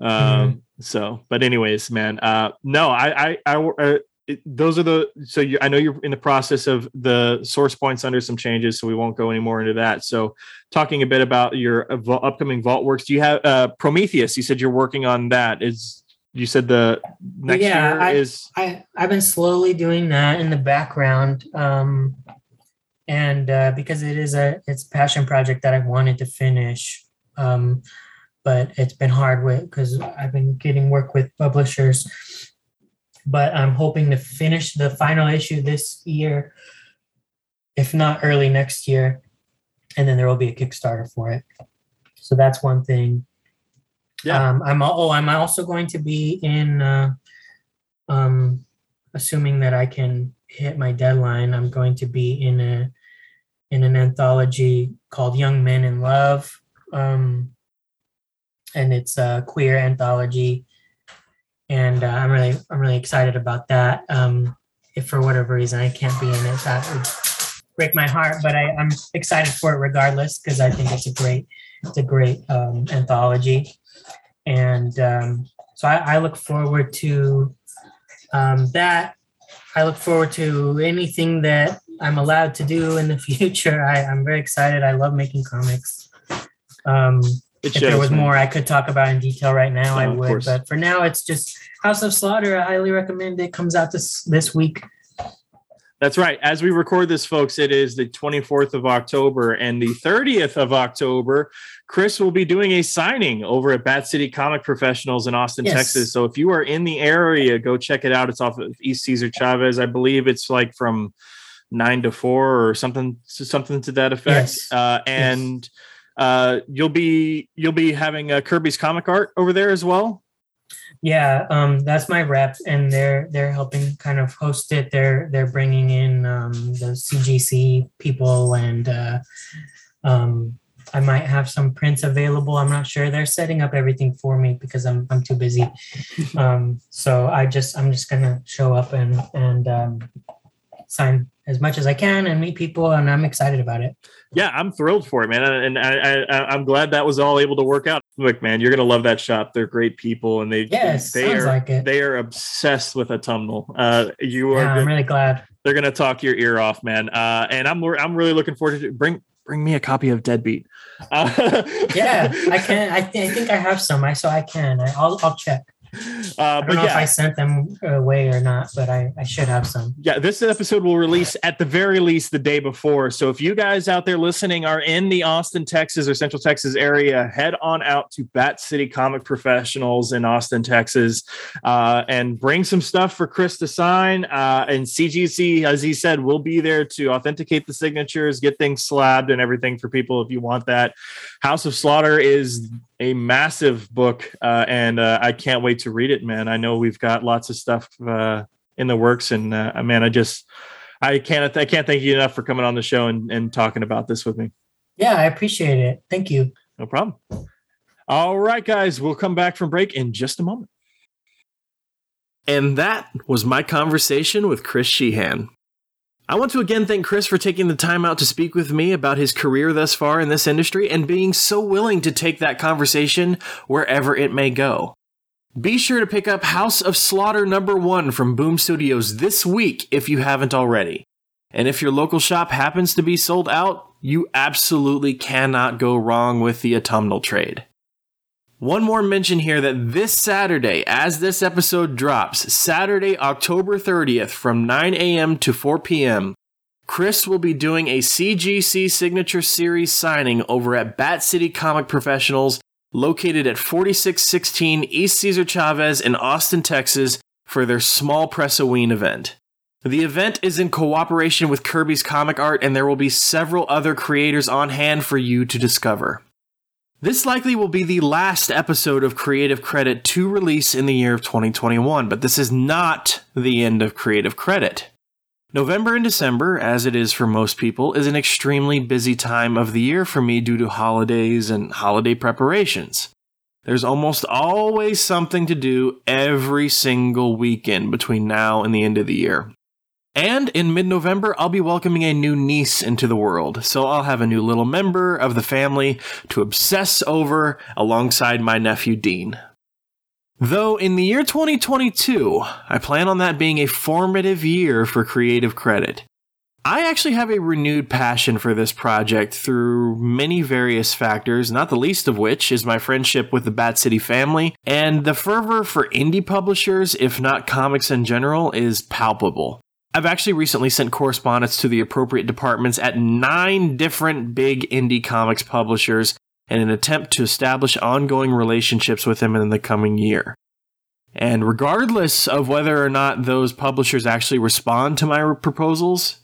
Um, mm-hmm. So, but anyways, man. Uh, no, I I, I uh, it, those are the so you, I know you're in the process of the source points under some changes, so we won't go any more into that. So, talking a bit about your upcoming vault works, do you have uh, Prometheus? You said you're working on that. Is you said the next yeah, year I, is I I've been slowly doing that in the background, um, and uh, because it is a it's a passion project that I wanted to finish. Um, but it's been hard with because I've been getting work with publishers but I'm hoping to finish the final issue this year, if not early next year. And then there will be a Kickstarter for it. So that's one thing. Yeah. Um, I'm oh, I'm also going to be in. Uh, um, assuming that I can hit my deadline, I'm going to be in a in an anthology called Young Men in Love, um, and it's a queer anthology and uh, I'm really I'm really excited about that. Um, if for whatever reason I can't be in it, that would break my heart. But I, am excited for it regardless because I think it's a great it's a great um, anthology, and um, so I, I, look forward to um, that. I look forward to anything that I'm allowed to do in the future. I, I'm very excited. I love making comics. It if shows, there was man. more I could talk about in detail right now, I would. But for now, it's just House of Slaughter. I highly recommend it. Comes out this this week. That's right. As we record this, folks, it is the 24th of October and the 30th of October. Chris will be doing a signing over at Bat City Comic Professionals in Austin, yes. Texas. So if you are in the area, go check it out. It's off of East Cesar Chavez. I believe it's like from nine to four or something, something to that effect. Yes. Uh, and yes uh, you'll be you'll be having a Kirby's comic art over there as well. Yeah, um, that's my rep, and they're they're helping kind of host it. They're they're bringing in um, the CGC people, and uh, um, I might have some prints available. I'm not sure. They're setting up everything for me because I'm I'm too busy. Um, so I just I'm just gonna show up and and um, sign as much as I can and meet people, and I'm excited about it. Yeah, I'm thrilled for it, man, and I, I am glad that was all able to work out. Look, man, you're gonna love that shop. They're great people, and they yes, they, are like they are obsessed with autumnal. Uh, you are. Yeah, I'm really glad. They're gonna talk your ear off, man. Uh, and I'm I'm really looking forward to bring bring me a copy of Deadbeat. Uh, yeah, I can. I, th- I think I have some. I so I can. I, I'll I'll check. Uh, I don't know yeah. if I sent them away or not, but I, I should have some. Yeah, this episode will release at the very least the day before. So if you guys out there listening are in the Austin, Texas or Central Texas area, head on out to Bat City Comic Professionals in Austin, Texas, uh, and bring some stuff for Chris to sign. Uh, and CGC, as he said, will be there to authenticate the signatures, get things slabbed, and everything for people if you want that. House of Slaughter is a massive book, uh, and uh, I can't wait to read it, man. I know we've got lots of stuff uh, in the works, and uh, man, I just I can't I can't thank you enough for coming on the show and, and talking about this with me. Yeah, I appreciate it. Thank you. No problem. All right, guys, we'll come back from break in just a moment. And that was my conversation with Chris Shehan. I want to again thank Chris for taking the time out to speak with me about his career thus far in this industry and being so willing to take that conversation wherever it may go. Be sure to pick up House of Slaughter number one from Boom Studios this week if you haven't already. And if your local shop happens to be sold out, you absolutely cannot go wrong with the autumnal trade. One more mention here that this Saturday, as this episode drops, Saturday, October 30th from 9 a.m. to 4 p.m., Chris will be doing a CGC Signature Series signing over at Bat City Comic Professionals, located at 4616 East Cesar Chavez in Austin, Texas, for their small Pressoween event. The event is in cooperation with Kirby's Comic Art, and there will be several other creators on hand for you to discover. This likely will be the last episode of Creative Credit to release in the year of 2021, but this is not the end of Creative Credit. November and December, as it is for most people, is an extremely busy time of the year for me due to holidays and holiday preparations. There's almost always something to do every single weekend between now and the end of the year. And in mid November, I'll be welcoming a new niece into the world, so I'll have a new little member of the family to obsess over alongside my nephew Dean. Though in the year 2022, I plan on that being a formative year for Creative Credit. I actually have a renewed passion for this project through many various factors, not the least of which is my friendship with the Bat City family, and the fervor for indie publishers, if not comics in general, is palpable. I've actually recently sent correspondence to the appropriate departments at nine different big indie comics publishers in an attempt to establish ongoing relationships with them in the coming year. And regardless of whether or not those publishers actually respond to my proposals,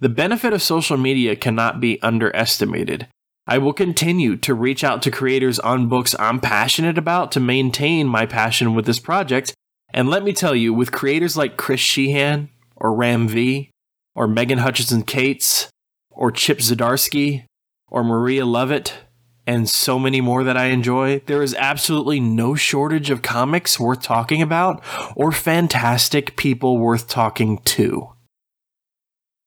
the benefit of social media cannot be underestimated. I will continue to reach out to creators on books I'm passionate about to maintain my passion with this project. And let me tell you, with creators like Chris Shehan, or Ram V, or Megan Hutchison Cates, or Chip Zdarsky, or Maria Llovet, and so many more that I enjoy, there is absolutely no shortage of comics worth talking about or fantastic people worth talking to.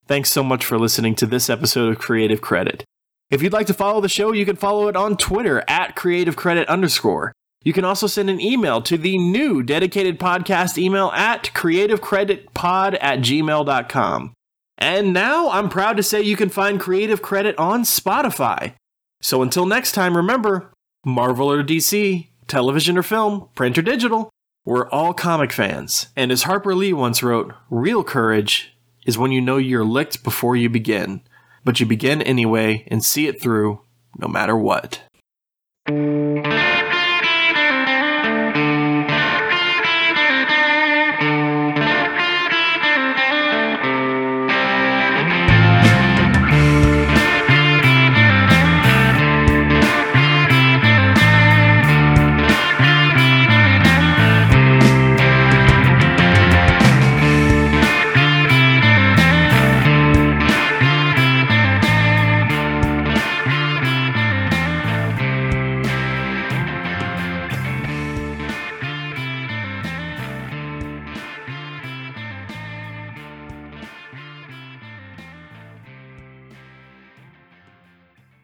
Thanks so much for listening to this episode of Creative Credit. If you'd like to follow the show, you can follow it on Twitter at Creative Credit underscore. You can also send an email to the new dedicated podcast email at creativecreditpod at gmail.com. And now I'm proud to say you can find Creative Credit on Spotify. So until next time, remember Marvel or DC, television or film, print or digital, we're all comic fans. And as Harper Lee once wrote, real courage is when you know you're licked before you begin, but you begin anyway and see it through no matter what.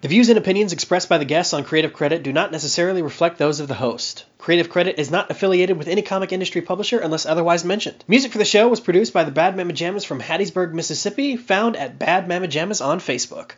The views and opinions expressed by the guests on Creative Credit do not necessarily reflect those of the host. Creative Credit is not affiliated with any comic industry publisher unless otherwise mentioned. Music for the show was produced by the Bad Mama Jammas from Hattiesburg, Mississippi, found at Bad Mama Jammas on Facebook.